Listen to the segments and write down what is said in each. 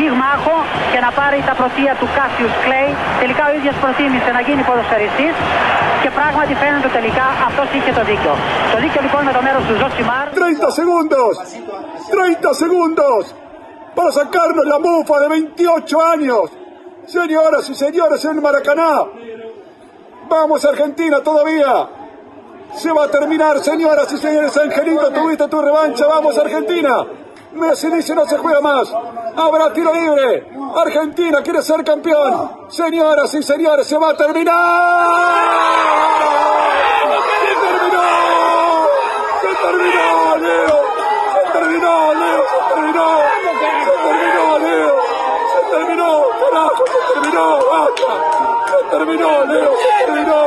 πυγμάχο και να πάρει τα πρωτεία του Κάσιους Κλέη. Τελικά ο ίδιος προτίμησε να γίνει ποδοσφαιριστής και πράγματι φαίνεται τελικά αυτός είχε το δίκιο. Το δίκιο λοιπόν με το μέρος του Ζοσιμάρ. 30 segundos, 30 segundos para sacarnos la mufa de 28 años. Señoras y señores en Maracaná, vamos Argentina todavía. Se va a terminar, señoras y señores. Angelito, tuviste tu revancha. Vamos Argentina. Messi no se juega más. Habrá tiro libre. Argentina quiere ser campeón. Señoras y señores, se va a terminar. Se terminó. Se terminó, Leo. Se terminó, Leo. Se terminó. Se terminó, Leo. Se terminó. Carajo, se terminó. Basta. Se terminó, Leo. Se terminó.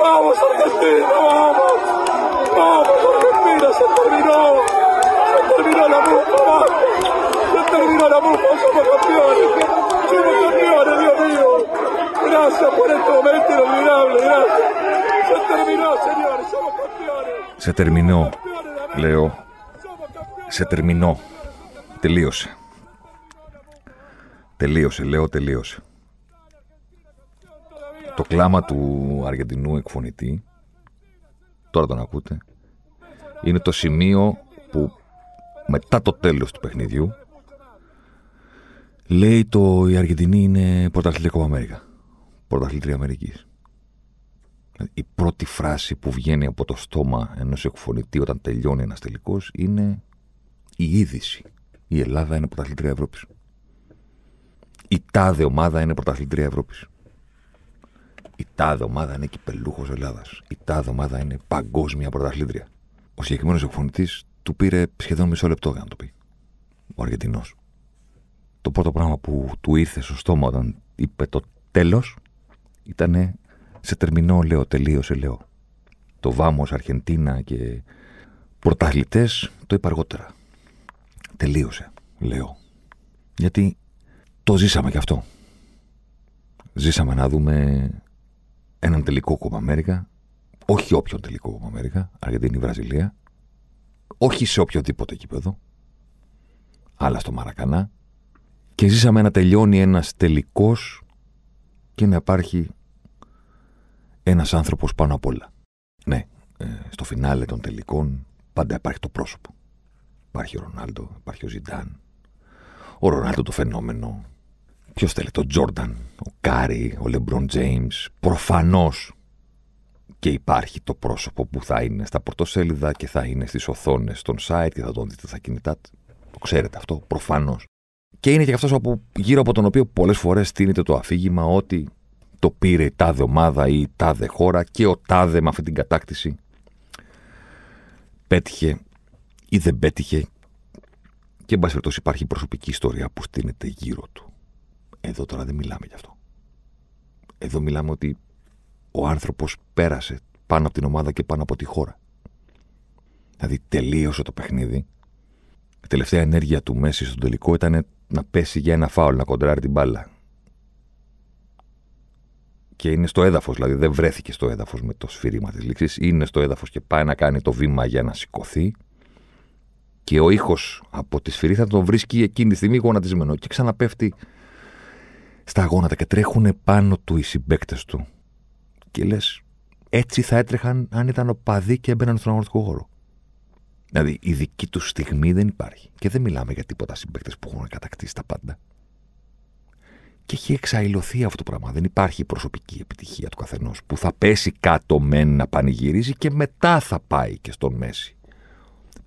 Vamos, Argentina. Vamos. Se terminó. ¡Vamos! ¡Vamos, Argentina! ¡Se terminó! Σε τερμινό, λέω. Σε τερμινό. Τελείωσε. Τελείωσε, λέω, τελείωσε. Το κλάμα του Αργεντινού εκφωνητή, τώρα τον ακούτε, είναι το σημείο μετά το τέλος του παιχνιδιού λέει το η Αργεντινή είναι πρωταθλητικό Αμέρικα. Πρωταθλήτρια Αμερικής. Δηλαδή, Η πρώτη φράση που βγαίνει από το στόμα ενός εκφωνητή όταν τελειώνει ένας τελικός είναι η είδηση. Η Ελλάδα είναι πρωταθλήτρια Ευρώπης. Η τάδε ομάδα είναι πρωταθλήτρια Ευρώπης. Η τάδε ομάδα είναι κυπελούχος Ελλάδας. Η τάδε ομάδα είναι παγκόσμια πρωταθλήτρια. Ο συγκεκριμένος εκφωνητής του πήρε σχεδόν μισό λεπτό για να το πει. Ο Αργεντινός. Το πρώτο πράγμα που του ήρθε στο στόμα όταν είπε το τέλος ήταν σε τερμινό λέω, τελείωσε λέω. Το Βάμος, Αρχεντίνα και πρωταθλητές το είπα αργότερα. Τελείωσε, λέω. Γιατί το ζήσαμε κι αυτό. Ζήσαμε να δούμε έναν τελικό κόμμα Αμέρικα, όχι όποιον τελικό κόμμα Αμέρικα, Αργεντινή, Βραζιλία, όχι σε οποιοδήποτε κήπεδο, αλλά στο Μαρακανά, και ζήσαμε να τελειώνει ένας τελικός και να υπάρχει ένας άνθρωπος πάνω απ' όλα. Ναι, ε, στο φινάλε των τελικών πάντα υπάρχει το πρόσωπο. Υπάρχει ο Ρονάλντο, υπάρχει ο Ζιντάν. Ο Ρονάλντο το φαινόμενο. Ποιος θέλει, τον Τζόρνταν, ο Κάρι, ο Λεμπρόν Τζέιμς. Προφανώς και υπάρχει το πρόσωπο που θα είναι στα πρωτοσέλιδα και θα είναι στις οθόνες των site και θα τον δείτε στα κινητά. Το ξέρετε αυτό, προφανώς. Και είναι και αυτός από, γύρω από τον οποίο πολλές φορές στήνεται το αφήγημα ότι το πήρε η τάδε ομάδα ή η τάδε χώρα και ο τάδε με αυτή την κατάκτηση πέτυχε ή δεν πέτυχε και εν πάση περιπτώσει υπάρχει προσωπική ιστορία που στείνεται γύρω του. Εδώ τώρα δεν μιλάμε γι' αυτό. Εδώ μιλάμε ότι ο άνθρωπος πέρασε πάνω από την ομάδα και πάνω από τη χώρα. Δηλαδή τελείωσε το παιχνίδι. Η τελευταία ενέργεια του Μέση στον τελικό ήταν να πέσει για ένα φάουλ, να κοντράρει την μπάλα. Και είναι στο έδαφος, δηλαδή δεν βρέθηκε στο έδαφος με το σφύριμα της λήξης. Είναι στο έδαφος και πάει να κάνει το βήμα για να σηκωθεί. Και ο ήχος από τη σφυρί θα τον βρίσκει εκείνη τη στιγμή γονατισμένο. Και ξαναπέφτει στα γόνατα και τρέχουν πάνω του οι συμπαίκτες του. Και λες, έτσι θα έτρεχαν αν ήταν ο παδί και έμπαιναν στον αγωνιστικό χώρο. Δηλαδή η δική τους στιγμή δεν υπάρχει. Και δεν μιλάμε για τίποτα συμπαίκτες που έχουν κατακτήσει τα πάντα. Και έχει εξαϊλωθεί αυτό το πράγμα. Δεν υπάρχει προσωπική επιτυχία του καθενός που θα πέσει κάτω μεν να πανηγυρίζει και μετά θα πάει και στον μέση.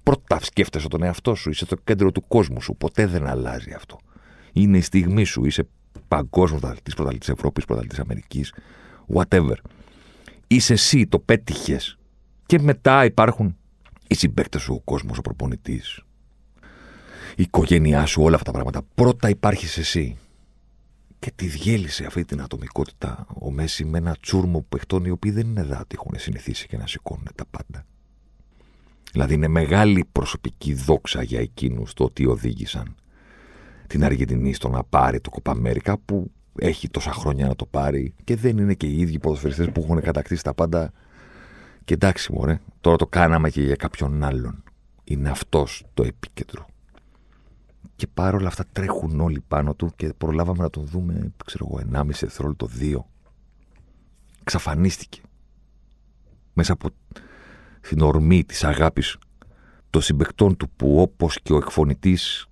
Πρώτα σκέφτεσαι τον εαυτό σου, είσαι στο κέντρο του κόσμου σου. Ποτέ δεν αλλάζει αυτό. Είναι η στιγμή σου, είσαι παγκόσμιος πρωταθλητής, πρωταθλητής Ευρώπης, πρωταθλητής Αμερικής, whatever. Είσαι εσύ, το πέτυχες. Και μετά υπάρχουν οι συμπαίκτες σου, ο κόσμος, ο προπονητής, η οικογένειά σου, όλα αυτά τα πράγματα. Πρώτα υπάρχεις εσύ. και τη διέλυσε αυτή την ατομικότητα ο Μέση με ένα τσούρμο παιχτών οι οποίοι δεν είναι δάτη, έχουν συνηθίσει και να σηκώνουν τα πάντα. Δηλαδή είναι μεγάλη προσωπική δόξα για εκείνους το ότι οδήγησαν την Αργεντινή στο να πάρει το Κοπαμέρικα που έχει τόσα χρόνια να το πάρει και δεν είναι και οι ίδιοι ποδοσφαιριστές που έχουν κατακτήσει τα πάντα και εντάξει μωρέ, τώρα το κάναμε και για κάποιον άλλον. Είναι αυτός το επίκεντρο. Και παρόλα αυτά τρέχουν όλοι πάνω του και προλάβαμε να τον δούμε, ξέρω εγώ, 1,5 δευτερόλεπτο, 2. Ξαφανίστηκε. Μέσα από την ορμή της αγάπης των συμπεκτών του που όπως και ο εκφωνητής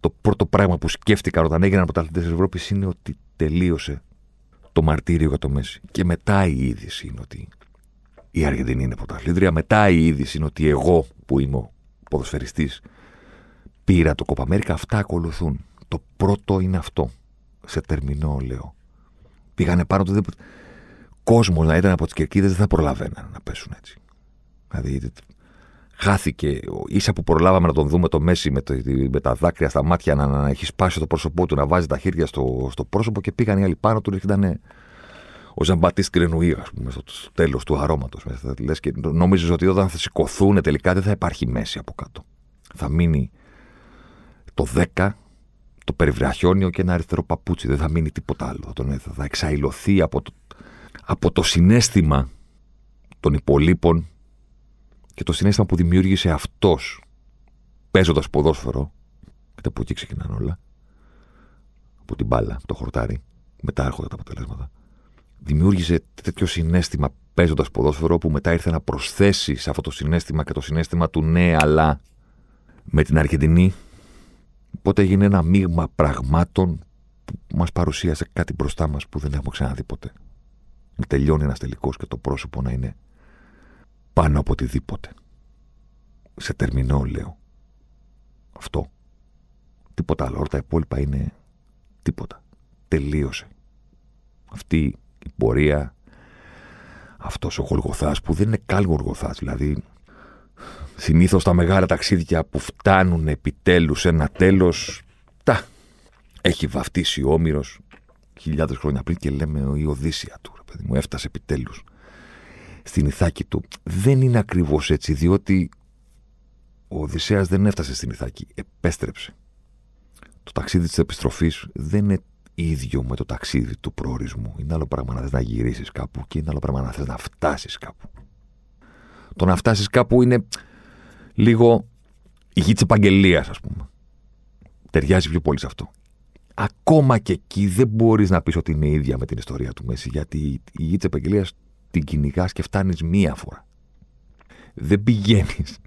το πρώτο πράγμα που σκέφτηκαν όταν έγιναν πρωταθλητές της Ευρώπης είναι ότι τελείωσε το μαρτύριο για το Μέση. Και μετά η είδηση είναι ότι η Αργεντινή είναι πρωταθλήτρια. Μετά η είδηση είναι ότι εγώ που είμαι ο ποδοσφαιριστής πήρα το Κοπαμέρικα. Αυτά ακολουθούν. Το πρώτο είναι αυτό. Σε τερμινό λέω. Πήγανε πάνω του. Κόσμος να ήταν από τις κερκίδες δεν θα προλαβαίναν να πέσουν έτσι. Δηλαδή χάθηκε. ίσα που προλάβαμε να τον δούμε το Μέση με, το, με τα δάκρυα στα μάτια να, να έχει σπάσει το πρόσωπό του, να βάζει τα χέρια στο, στο πρόσωπο και πήγαν οι άλλοι πάνω του και ήταν ο Ζαμπατή Κρενουή, ας πούμε, στο τέλος του αρώματος. Λες και νόμιζε ότι όταν θα σηκωθούν τελικά δεν θα υπάρχει μέση από κάτω. Θα μείνει το 10, το περιβραχιόνιο και ένα αριστερό παπούτσι. Δεν θα μείνει τίποτα άλλο. Θα, θα εξαϊλωθεί από το, από το συνέστημα των υπολείπων και το συνέστημα που δημιούργησε αυτός παίζοντας ποδόσφαιρο. Και από εκεί ξεκινάνε όλα. Από την μπάλα, το χορτάρι. Μετά έρχονται τα αποτελέσματα δημιούργησε τέτοιο συνέστημα παίζοντας ποδόσφαιρο που μετά ήρθε να προσθέσει σε αυτό το συνέστημα και το συνέστημα του ναι, αλλά με την Αργεντινή. Οπότε έγινε ένα μείγμα πραγμάτων που μας παρουσίασε κάτι μπροστά μας που δεν έχουμε ξαναδεί ποτέ. Να τελειώνει ένας τελικός και το πρόσωπο να είναι πάνω από οτιδήποτε. Σε τερμινό λέω. Αυτό. Τίποτα άλλο. Όλα τα υπόλοιπα είναι τίποτα. Τελείωσε. Αυτή η πορεία, αυτός ο Γολγοθάς που δεν είναι καν Γολγοθάς, δηλαδή συνήθως τα μεγάλα ταξίδια που φτάνουν επιτέλους ένα τέλος, τα έχει βαφτίσει ο Όμηρος χιλιάδες χρόνια πριν και λέμε η Οδύσσια του, παιδί μου, έφτασε επιτέλους στην Ιθάκη του. Δεν είναι ακριβώς έτσι, διότι ο Οδυσσέας δεν έφτασε στην Ιθάκη, επέστρεψε. Το ταξίδι της επιστροφής δεν είναι ίδιο με το ταξίδι του προορισμού. Είναι άλλο πράγμα να θες να γυρίσεις κάπου και είναι άλλο πράγμα να θες να φτάσεις κάπου. Το να φτάσεις κάπου είναι λίγο η γη της επαγγελίας, ας πούμε. Ταιριάζει πιο πολύ σε αυτό. Ακόμα και εκεί δεν μπορείς να πεις ότι είναι ίδια με την ιστορία του Μέση, γιατί η γη της επαγγελίας την κυνηγάς και φτάνεις μία φορά. Δεν πηγαίνεις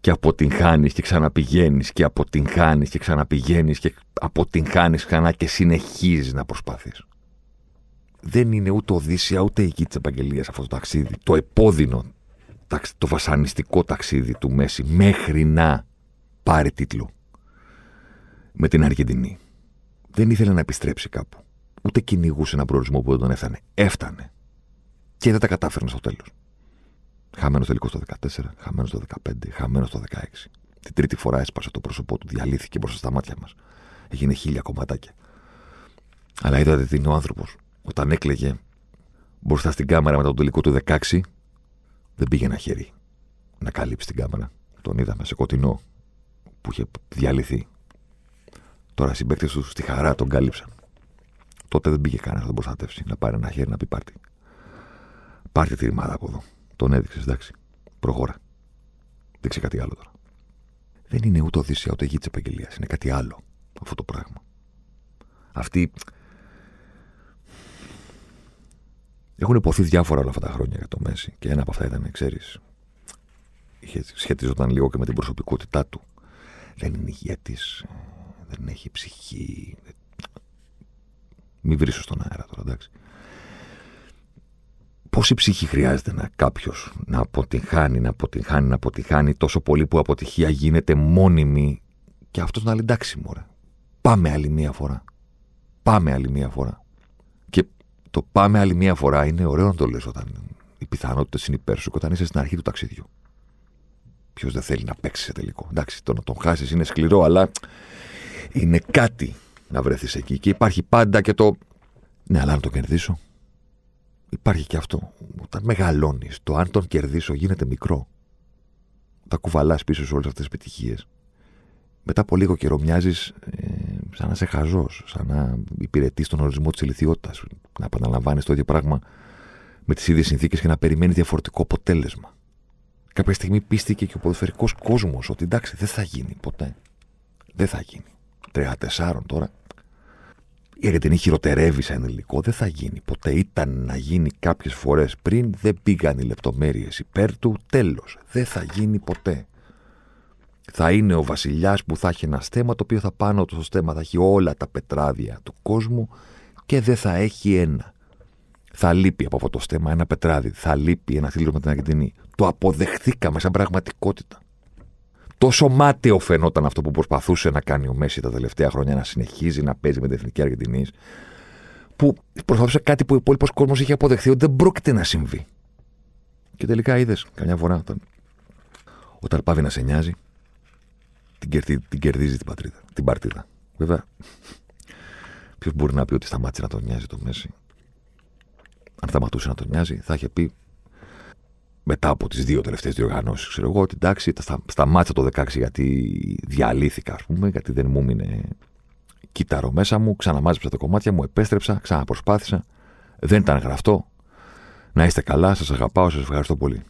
και αποτυγχάνεις και ξαναπηγαίνεις και αποτυγχάνεις και ξαναπηγαίνεις και αποτυγχάνεις ξανά και συνεχίζεις να προσπαθείς. Δεν είναι ούτε Οδύσσια ούτε η γη της επαγγελίας αυτό το ταξίδι. Το επώδυνο, το βασανιστικό ταξίδι του Μέση μέχρι να πάρει τίτλο με την Αργεντινή. Δεν ήθελε να επιστρέψει κάπου. Ούτε κυνηγούσε έναν προορισμό που δεν τον έφτανε. Έφτανε. Και δεν τα κατάφερνε στο τέλος. Χαμένος τελικός το 14, χαμένος το 15, χαμένος το 16. Την τρίτη φορά έσπασε το πρόσωπό του, διαλύθηκε μπροστά στα μάτια μας. Έγινε χίλια κομματάκια. Αλλά είδατε τι είναι ο άνθρωπος. Όταν έκλεγε μπροστά στην κάμερα μετά το τελικό του 16, δεν πήγε ένα χέρι να καλύψει την κάμερα. Τον είδαμε σε κοτεινό που είχε διαλυθεί. Τώρα οι συμπαίκτες του στη χαρά τον κάλυψαν. Τότε δεν πήγε κανένας να τον προστατεύσει, να πάρει ένα χέρι να πει πάρτι. Πάρτε τη ρημάδα από εδώ. Τον έδειξες, εντάξει. Προχώρα. Δείξε κάτι άλλο τώρα. Δεν είναι ούτε Οδύσσια ούτε γη της επαγγελίας. Είναι κάτι άλλο αυτό το πράγμα. Αυτοί. Έχουν υποθεί διάφορα όλα αυτά τα χρόνια για το Μέση. Και ένα από αυτά ήταν, ξέρεις, σχετιζόταν λίγο και με την προσωπικότητά του. Δεν είναι ηγέτη, δεν έχει ψυχή. Μην βρίσω στον αέρα τώρα, εντάξει πόση ψυχή χρειάζεται να κάποιος να αποτυγχάνει, να αποτυγχάνει, να αποτυγχάνει τόσο πολύ που η αποτυχία γίνεται μόνιμη; Και αυτός να λέει εντάξει μωρέ. Πάμε άλλη μία φορά. Πάμε άλλη μία φορά. Και το πάμε άλλη μία φορά είναι ωραίο να το λες όταν οι πιθανότητες είναι υπέρ σου και όταν είσαι στην αρχή του ταξιδιού. Ποιος δεν θέλει να παίξει σε τελικό. Εντάξει, το να τον χάσεις είναι σκληρό, αλλά είναι κάτι να βρεθεί εκεί. Και υπάρχει πάντα και το. Ναι, αλλά αν το κερδίσω. Υπάρχει και αυτό. Όταν μεγαλώνεις, το αν τον κερδίσω γίνεται μικρό. Τα κουβαλάς πίσω σε όλες αυτές τις επιτυχίες. Μετά από λίγο καιρό μοιάζεις ε, σαν να είσαι χαζός, σαν να υπηρετείς τον ορισμό της ηλικιότητας. Να επαναλαμβάνεις το ίδιο πράγμα με τις ίδιες συνθήκες και να περιμένεις διαφορετικό αποτέλεσμα. Κάποια στιγμή πίστηκε και ο ποδοσφαιρικός κόσμος ότι εντάξει, δεν θα γίνει ποτέ. Δεν θα γίνει. Τρία-τεσσάρων τώρα. Η Αργεντινή χειροτερεύει σαν υλικό. Δεν θα γίνει ποτέ. Ήταν να γίνει κάποιες φορές πριν. Δεν πήγαν οι λεπτομέρειες υπέρ του. Τέλος. Δεν θα γίνει ποτέ. Θα είναι ο βασιλιάς που θα έχει ένα στέμα το οποίο θα πάνω του στο στέμα θα έχει όλα τα πετράδια του κόσμου και δεν θα έχει ένα. Θα λείπει από αυτό το στέμα ένα πετράδι. Θα λείπει ένα θήλυρο με την Αργεντινή. Το αποδεχθήκαμε σαν πραγματικότητα. Τόσο μάταιο φαινόταν αυτό που προσπαθούσε να κάνει ο Μέση τα τελευταία χρόνια, να συνεχίζει να παίζει με την εθνική Αργεντινής, που προσπαθούσε κάτι που ο υπόλοιπος κόσμος είχε αποδεχθεί ότι δεν πρόκειται να συμβεί. Και τελικά είδες καμιά φορά όταν, όταν πάβει να σε νοιάζει, την, κερδί, την κερδίζει την, πατρίδα, την παρτίδα. Βέβαια, ποιος μπορεί να πει ότι σταμάτησε να τον νοιάζει το Μέση; Αν σταματούσε να τον νοιάζει, θα είχε πει μετά από τις δύο τελευταίες διοργανώσεις, ξέρω εγώ, ότι εντάξει, στα, σταμάτησα το 16 γιατί διαλύθηκα, ας πούμε, γιατί δεν μου έμεινε κύτταρο μέσα μου, ξαναμάζεψα τα κομμάτια μου, επέστρεψα, ξαναπροσπάθησα. Δεν ήταν γραφτό. Να είστε καλά, σας αγαπάω, σας ευχαριστώ πολύ.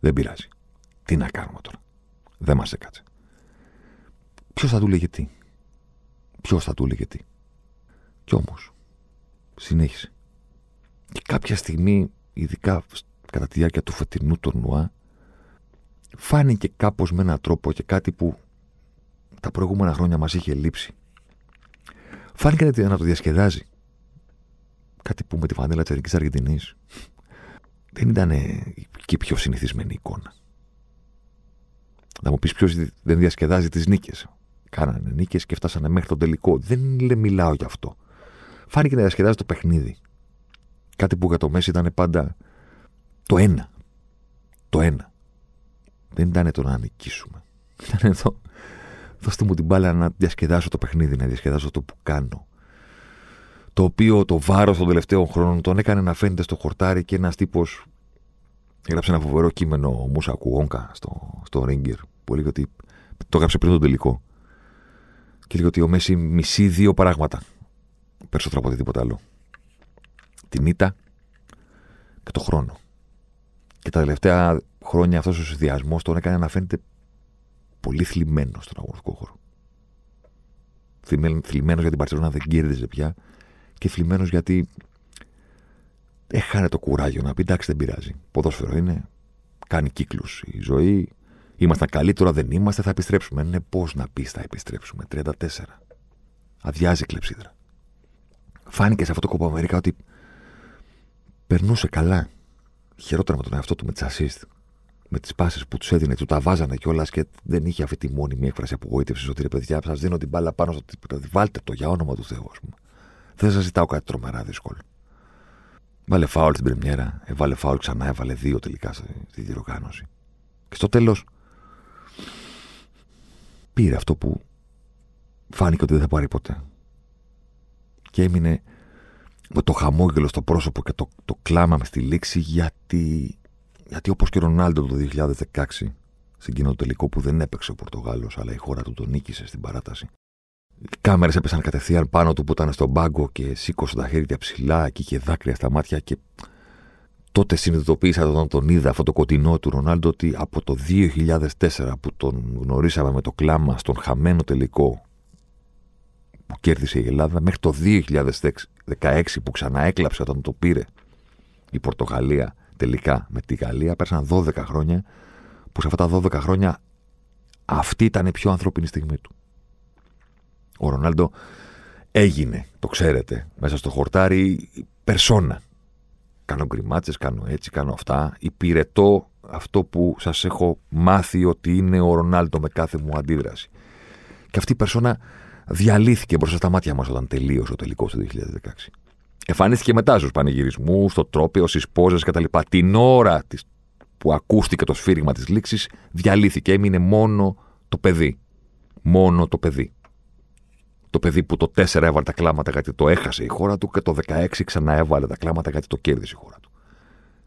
Δεν πειράζει. Τι να κάνουμε τώρα. Δεν μας έκατσε. Ποιος θα του λέγε τι; Ποιος θα του λέγε τι; Κι όμως, συνέχισε. Και κάποια στιγμή, ειδικά κατά τη διάρκεια του φετινού τουρνουά, φάνηκε κάπως με έναν τρόπο και κάτι που τα προηγούμενα χρόνια μας είχε λείψει. Φάνηκε να το διασκεδάζει. Κάτι που με τη φανέλα της Εθνικής Αργεντινής δεν ήταν και η πιο συνηθισμένη εικόνα. Να μου πεις ποιος δεν διασκεδάζει τις νίκες. Κάνανε νίκες και φτάσανε μέχρι τον τελικό. Δεν λέ, μιλάω γι' αυτό. Φάνηκε να διασκεδάζει το παιχνίδι. Κάτι που για το Μέση ήταν πάντα το ένα. Το ένα. Δεν ήταν το να νικήσουμε. Ήταν εδώ. Δώστε μου την μπάλα να διασκεδάσω το παιχνίδι, να διασκεδάσω το που κάνω. Το οποίο το βάρος των τελευταίων χρόνων τον έκανε να φαίνεται στο χορτάρι και ένας τύπος. Έγραψε ένα φοβερό κείμενο ο Μούσα Κουγόνκα στο, στο Ρίγκερ. Που λέει ότι. Το έγραψε πριν τον τελικό. Και λέει ότι ο Μέση μισεί δύο πράγματα. Περισσότερο από οτιδήποτε άλλο. Την ήττα και το χρόνο. Και τα τελευταία χρόνια αυτός ο συνδυασμός τον έκανε να φαίνεται πολύ θλιμμένος στον αγωνιστικό χώρο. Θλιμμένος γιατί η Μπαρσελόνα δεν κέρδιζε πια και θλιμμένος γιατί έχανε το κουράγιο να πει εντάξει δεν πειράζει. Ποδόσφαιρο είναι, κάνει κύκλους η ζωή. Ήμασταν καλοί, τώρα δεν είμαστε, θα επιστρέψουμε. Ναι, πώς να πεις θα επιστρέψουμε. 34. Αδειάζει η κλεψίδρα. Φάνηκε σε αυτό το κόπο Αμερικά ότι περνούσε καλά χαιρότερα με τον εαυτό του με τις assist, με τις πάσει που τους έδινε, του τα βάζανε κιόλας και δεν είχε αυτή τη μόνιμη έκφραση απογοήτευσης ότι ρε παιδιά, σας δίνω την μπάλα πάνω στο τίποτα. Βάλτε το για όνομα του Θεού, ας πούμε. Δεν σας ζητάω κάτι τρομερά δύσκολο. Βάλε φάουλ στην Πρεμιέρα, έβαλε φάουλ ξανά, έβαλε δύο τελικά στη διοργάνωση. Και στο τέλος πήρε αυτό που φάνηκε ότι δεν θα πάρει ποτέ. Και έμεινε με το χαμόγελο στο πρόσωπο και το, το κλάμα με στη λήξη γιατί, γιατί όπως και ο Ρονάλντο το 2016 στην κοινό τελικό που δεν έπαιξε ο Πορτογάλος αλλά η χώρα του τον νίκησε στην παράταση οι κάμερες έπεσαν κατευθείαν πάνω του που ήταν στον πάγκο και σήκωσε τα χέρια ψηλά και είχε δάκρυα στα μάτια και τότε συνειδητοποίησα όταν τον είδα αυτό το κοντινό του Ρονάλντο ότι από το 2004 που τον γνωρίσαμε με το κλάμα στον χαμένο τελικό που κέρδισε η Ελλάδα μέχρι το 2016 που ξαναέκλαψε όταν το πήρε η Πορτογαλία τελικά με τη Γαλλία. Πέρασαν 12 χρόνια που σε αυτά τα 12 χρόνια αυτή ήταν η πιο ανθρώπινη στιγμή του. Ο Ρονάλντο έγινε, το ξέρετε, μέσα στο χορτάρι περσόνα. Κάνω γκριμάτσες, κάνω έτσι, κάνω αυτά. Υπηρετώ αυτό που σας έχω μάθει ότι είναι ο Ρονάλντο με κάθε μου αντίδραση. Και αυτή η περσόνα διαλύθηκε μπροστά στα μάτια μας όταν τελείωσε ο τελικός του 2016. Εμφανίστηκε μετά στους πανηγυρισμούς, στο τρόπαιο, στις πόζες κτλ. Την ώρα της, που ακούστηκε το σφύριγμα της λήξης, διαλύθηκε. Έμεινε μόνο το παιδί. Μόνο το παιδί. Το παιδί που το 4 έβαλε τα κλάματα γιατί το έχασε η χώρα του και το 16 ξανά έβαλε τα κλάματα γιατί το κέρδισε η χώρα του.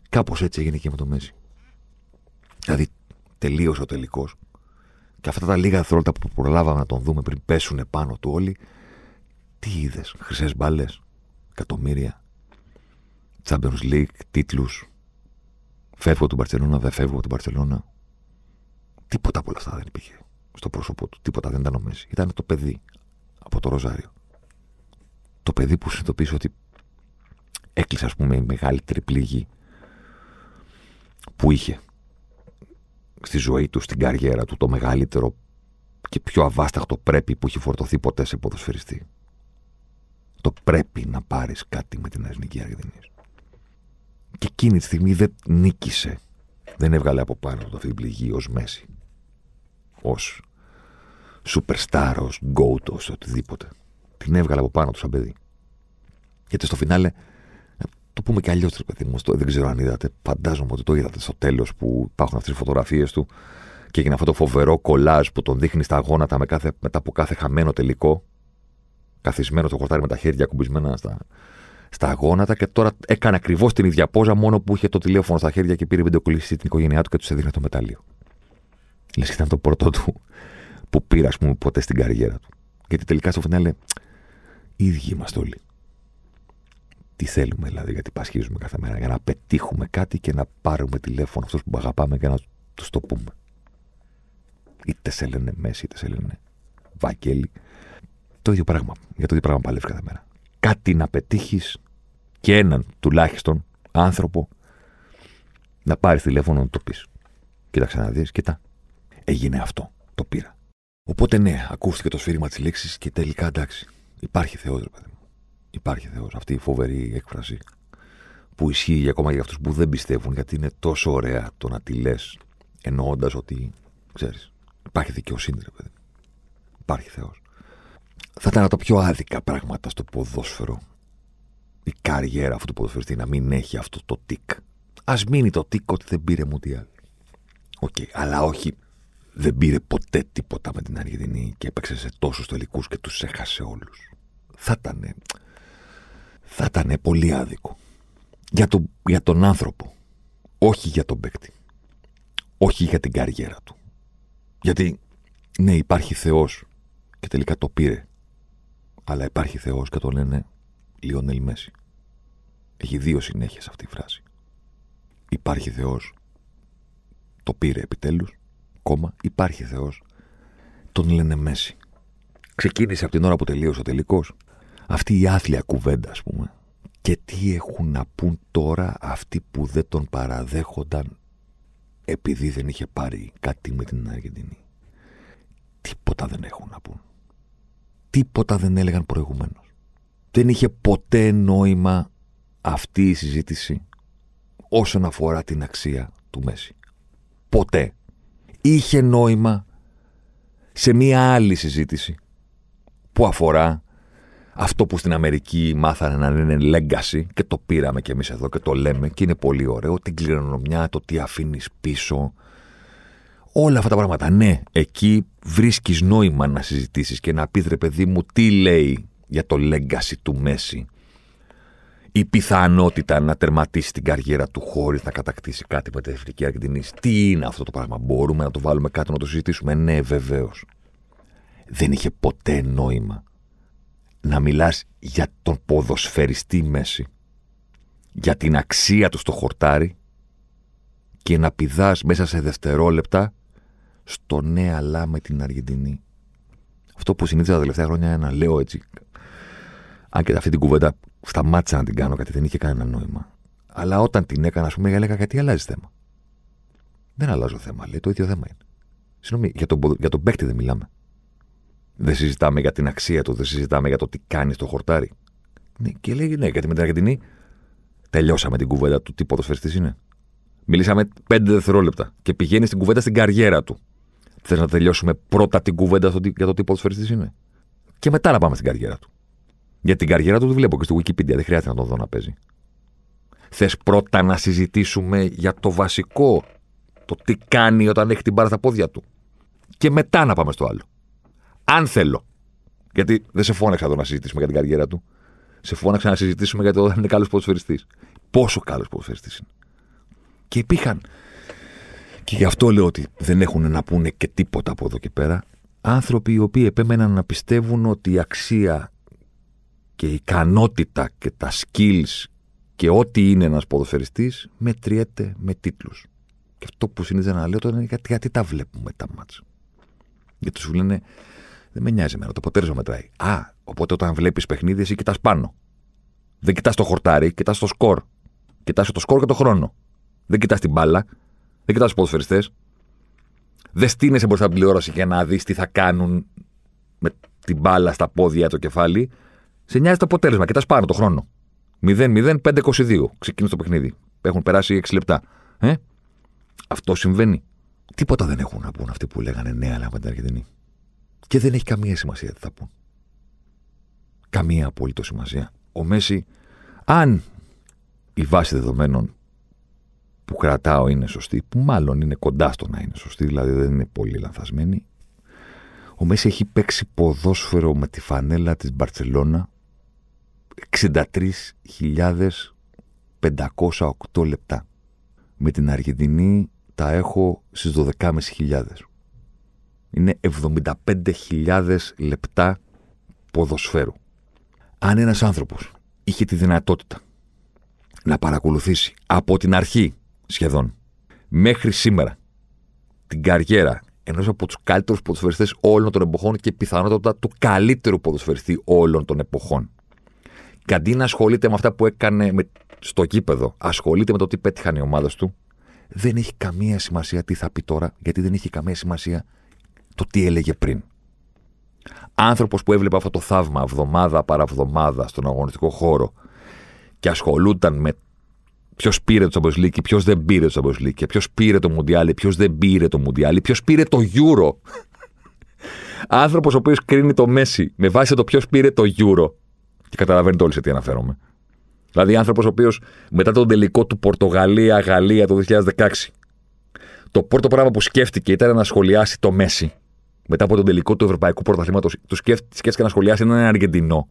Κάπως έτσι έγινε και με το Μέση. Δηλαδή, τελείωσε ο τελικός. Και αυτά τα λίγα δευτερόλεπτα που προλάβαμε να τον δούμε πριν πέσουν πάνω του όλοι, τι είδες, χρυσές μπάλες, εκατομμύρια, Champions League, τίτλους. Φεύγω από την Παρσελώνα, δεν φεύγω από την Παρσελώνα. Τίποτα από όλα αυτά δεν υπήρχε στο πρόσωπό του. Τίποτα δεν ήταν ο Μέση. Ήταν το παιδί από το Ροζάριο. Το παιδί που συνειδητοποίησε ότι έκλεισε, ας πούμε, η μεγαλύτερη πληγή που είχε στη ζωή του, στην καριέρα του, το μεγαλύτερο και πιο αβάσταχτο πρέπει που έχει φορτωθεί ποτέ σε ποδοσφαιριστή. Το πρέπει να πάρεις κάτι με την Εθνική Αργεντινής. Και εκείνη τη στιγμή δεν νίκησε. Δεν έβγαλε από πάνω του αυτή την πληγή ως Μέση. Ω superstar, ως goat, ως οτιδήποτε. Την έβγαλε από πάνω του σαν παιδί. Γιατί στο φινάλε, το πούμε και αλλιώς, παιδί μου, δεν ξέρω αν είδατε. Φαντάζομαι ότι το είδατε στο τέλος που υπάρχουν αυτές οι φωτογραφίες του και έγινε αυτό το φοβερό κολάζ που τον δείχνει στα γόνατα με κάθε, μετά από κάθε χαμένο τελικό. Καθισμένο το χορτάρι με τα χέρια κουμπισμένα στα, στα γόνατα και τώρα έκανε ακριβώς την ίδια πόζα μόνο που είχε το τηλέφωνο στα χέρια και πήρε βιντεοκολιστή την οικογένειά του και τους έδινε το μετάλλιο. Λες και ήταν το πρώτο του που πήρε, ας πούμε, ποτέ στην καριέρα του. Γιατί τελικά στο φινάλε, οι ίδιοι είμαστε όλοι. Τι θέλουμε δηλαδή, γιατί πασχίζουμε κάθε μέρα για να πετύχουμε κάτι και να πάρουμε τηλέφωνο αυτού που αγαπάμε και να τους το πούμε. Είτε σε λένε Μέση, είτε σε λένε Βαγγέλη. Το ίδιο πράγμα. Για το ίδιο πράγμα παλεύει κάθε μέρα. Κάτι να πετύχεις και έναν τουλάχιστον άνθρωπο να πάρεις τηλέφωνο να το πεις. Κοίταξε να δεις, κοιτά. Έγινε αυτό. Το πήρα. Οπότε ναι, ακούστηκε το σφύριγμα της λέξης και τελικά εντάξει. Υπάρχει Θεό, ρε παιδί μου. Υπάρχει Θεός. Αυτή η φοβερή έκφραση που ισχύει ακόμα για αυτούς που δεν πιστεύουν, γιατί είναι τόσο ωραία το να τη λες εννοώντας ότι ξέρεις, υπάρχει δικαιοσύνη, ρε παιδί. Υπάρχει Θεός. Θα ήταν τα πιο άδικα πράγματα στο ποδόσφαιρο. Η καριέρα αυτού του ποδοσφαιριστή να μην έχει αυτό το τικ. Ας μείνει το τικ ότι δεν πήρε μουντιάλ. OK, okay, αλλά όχι δεν πήρε ποτέ τίποτα με την Αργεντινή και έπαιξε σε τόσους τελικούς και τους έχασε όλους. Θα ήταν. Θα ήταν πολύ άδικο. Για, το, για τον άνθρωπο. Όχι για τον παίκτη. Όχι για την καριέρα του. Γιατί, ναι, υπάρχει Θεός και τελικά το πήρε. Αλλά υπάρχει Θεός και το λένε Λιονέλ Μέση. Έχει δύο συνέχειες αυτή η φράση. Υπάρχει Θεός. Το πήρε επιτέλους ακόμα υπάρχει Θεός. Τον λένε Μέση. Ξεκίνησε από την ώρα που τελείωσε ο τελικός. Αυτή η άθλια κουβέντα, ας πούμε. Και τι έχουν να πούν τώρα αυτοί που δεν τον παραδέχονταν επειδή δεν είχε πάρει κάτι με την Αργεντινή. Τίποτα δεν έχουν να πούν. Τίποτα δεν έλεγαν προηγουμένως. Δεν είχε ποτέ νόημα αυτή η συζήτηση όσον αφορά την αξία του Μέση. Ποτέ είχε νόημα σε μία άλλη συζήτηση που αφορά αυτό που στην Αμερική μάθανε να είναι legacy και το πήραμε κι εμείς εδώ και το λέμε και είναι πολύ ωραίο, την κληρονομιά, το τι αφήνεις πίσω, όλα αυτά τα πράγματα. Ναι, εκεί βρίσκεις νόημα να συζητήσεις και να πεις ρε παιδί μου τι λέει για το legacy του Μέση η πιθανότητα να τερματίσει την καριέρα του χωρίς να κατακτήσει κάτι με την Εθνική Αργεντινής. Τι είναι αυτό το πράγμα, μπορούμε να το βάλουμε κάτω να το συζητήσουμε; Ναι, βεβαίως. Δεν είχε ποτέ νόημα να μιλάς για τον ποδοσφαιριστή Μέση, για την αξία του στο χορτάρι και να πηδάς μέσα σε δευτερόλεπτα στο ναι αλλά με την Αργεντινή. Αυτό που συνήθιζα τα τελευταία χρόνια είναι να λέω έτσι, αν και αυτή την κουβέντα σταμάτησα να την κάνω γιατί δεν είχε κανένα νόημα. Αλλά όταν την έκανα, ας πούμε, έλεγα γιατί αλλάζει θέμα; Δεν αλλάζω θέμα, λέει. Το ίδιο θέμα είναι. Συγγνώμη, για τον, για τον παίκτη δεν μιλάμε. Δεν συζητάμε για την αξία του, δεν συζητάμε για το τι κάνεις στο χορτάρι. Ναι, και λέει ναι, γιατί με την Αργεντινή τελειώσαμε την κουβέντα του τι ποδοσφαιριστής είναι. Μιλήσαμε πέντε δευτερόλεπτα και πηγαίνει στην κουβέντα στην καριέρα του. Θες να τελειώσουμε πρώτα την κουβέντα για το τι ποδοσφαιριστής είναι; Και μετά να πάμε στην καριέρα του. Για την καριέρα του τη βλέπω και στο Wikipedia. Δεν χρειάζεται να τον δω να παίζει. Θες πρώτα να συζητήσουμε για το βασικό. Το τι κάνει όταν έχει την μπάρα στα πόδια του. Και μετά να πάμε στο άλλο. Αν θέλω. Γιατί δεν σε φώναξα εδώ να συζητήσουμε για την καριέρα του. Σε φώναξα να συζητήσουμε για το όταν είναι καλός ποδοσφαιριστής. Πόσο καλός ποδοσφαιριστής είναι. Και υπήρχαν. Και γι' αυτό λέω ότι δεν έχουν να πούνε και τίποτα από εδώ και πέρα. Άνθρωποι οι οποίοι επέμεναν να πιστεύουν ότι η αξία και η ικανότητα και τα skills και ό,τι είναι ένας ποδοσφαιριστής μετριέται με τίτλους. Και αυτό που συνήθιζα να λέω τώρα είναι γιατί, γιατί τα βλέπουμε τα μάτς. Γιατί σου λένε δεν με νοιάζει εμένα, το αποτέλεσμα μετράει. Α, οπότε όταν βλέπεις παιχνίδι, εσύ κοιτάς πάνω. Δεν κοιτάς το χορτάρι, κοιτάς το σκορ. Κοιτάς το σκορ και το χρόνο. Δεν κοιτάς την μπάλα, δεν κοιτάς τους ποδοσφαιριστές. Δεν στείνεσαι μπροστά από την τηλεόραση για να δεις τι θα κάνουν με την μπάλα στα πόδια, το κεφάλι. Σε νοιάζει το αποτέλεσμα, κοιτάς πάνω το χρόνο. 0-0, 5-22. Ξεκίνησε το παιχνίδι. Έχουν περάσει 6 λεπτά. Ε; Αυτό συμβαίνει. Τίποτα δεν έχουν να πούν αυτοί που λέγανε ναι, αλλά με την Αργεντινή. Και δεν έχει καμία σημασία τι θα πούν. Καμία απολύτω σημασία. Ο Μέση, αν η βάση δεδομένων που κρατάω είναι σωστή, που μάλλον είναι κοντά στο να είναι σωστή, δηλαδή δεν είναι πολύ λανθασμένη, ο Μέση έχει παίξει ποδόσφαιρο με τη φανέλα της Μπαρτσελώνα 63.508 λεπτά. Με την Αργεντινή τα έχω στις 12.500. Είναι 75.000 λεπτά ποδοσφαίρου. Αν ένας άνθρωπος είχε τη δυνατότητα να παρακολουθήσει από την αρχή σχεδόν μέχρι σήμερα την καριέρα ενός από τους καλύτερους ποδοσφαιριστές όλων των εποχών και πιθανότατα του καλύτερου ποδοσφαιριστή όλων των εποχών. Και αντί να ασχολείται με αυτά που έκανε με, στο γήπεδο, ασχολείται με το τι πέτυχαν οι ομάδες του, δεν έχει καμία σημασία τι θα πει τώρα, γιατί δεν έχει καμία σημασία το τι έλεγε πριν. Άνθρωπος που έβλεπε αυτό το θαύμα εβδομάδα παρά εβδομάδα στον αγωνιστικό χώρο και ασχολούταν με ποιος πήρε το Champions League, ποιος δεν πήρε το Champions League, ποιος πήρε το Μουντιάλι, ποιος δεν πήρε το Μουντιάλι, ποιος πήρε το Euro. Άνθρωπος ο οποίος κρίνει το Μέση με βάση το ποιος πήρε το Euro. Και καταλαβαίνετε όλοι σε τι αναφέρομαι. Δηλαδή, άνθρωπος ο οποίος μετά τον τελικό του Πορτογαλία-Γαλλία το 2016, το πρώτο πράγμα που σκέφτηκε ήταν να σχολιάσει το Μέση. Μετά από τον τελικό του Ευρωπαϊκού Πρωταθλήματος, του σκέφτηκε να σχολιάσει έναν Αργεντινό.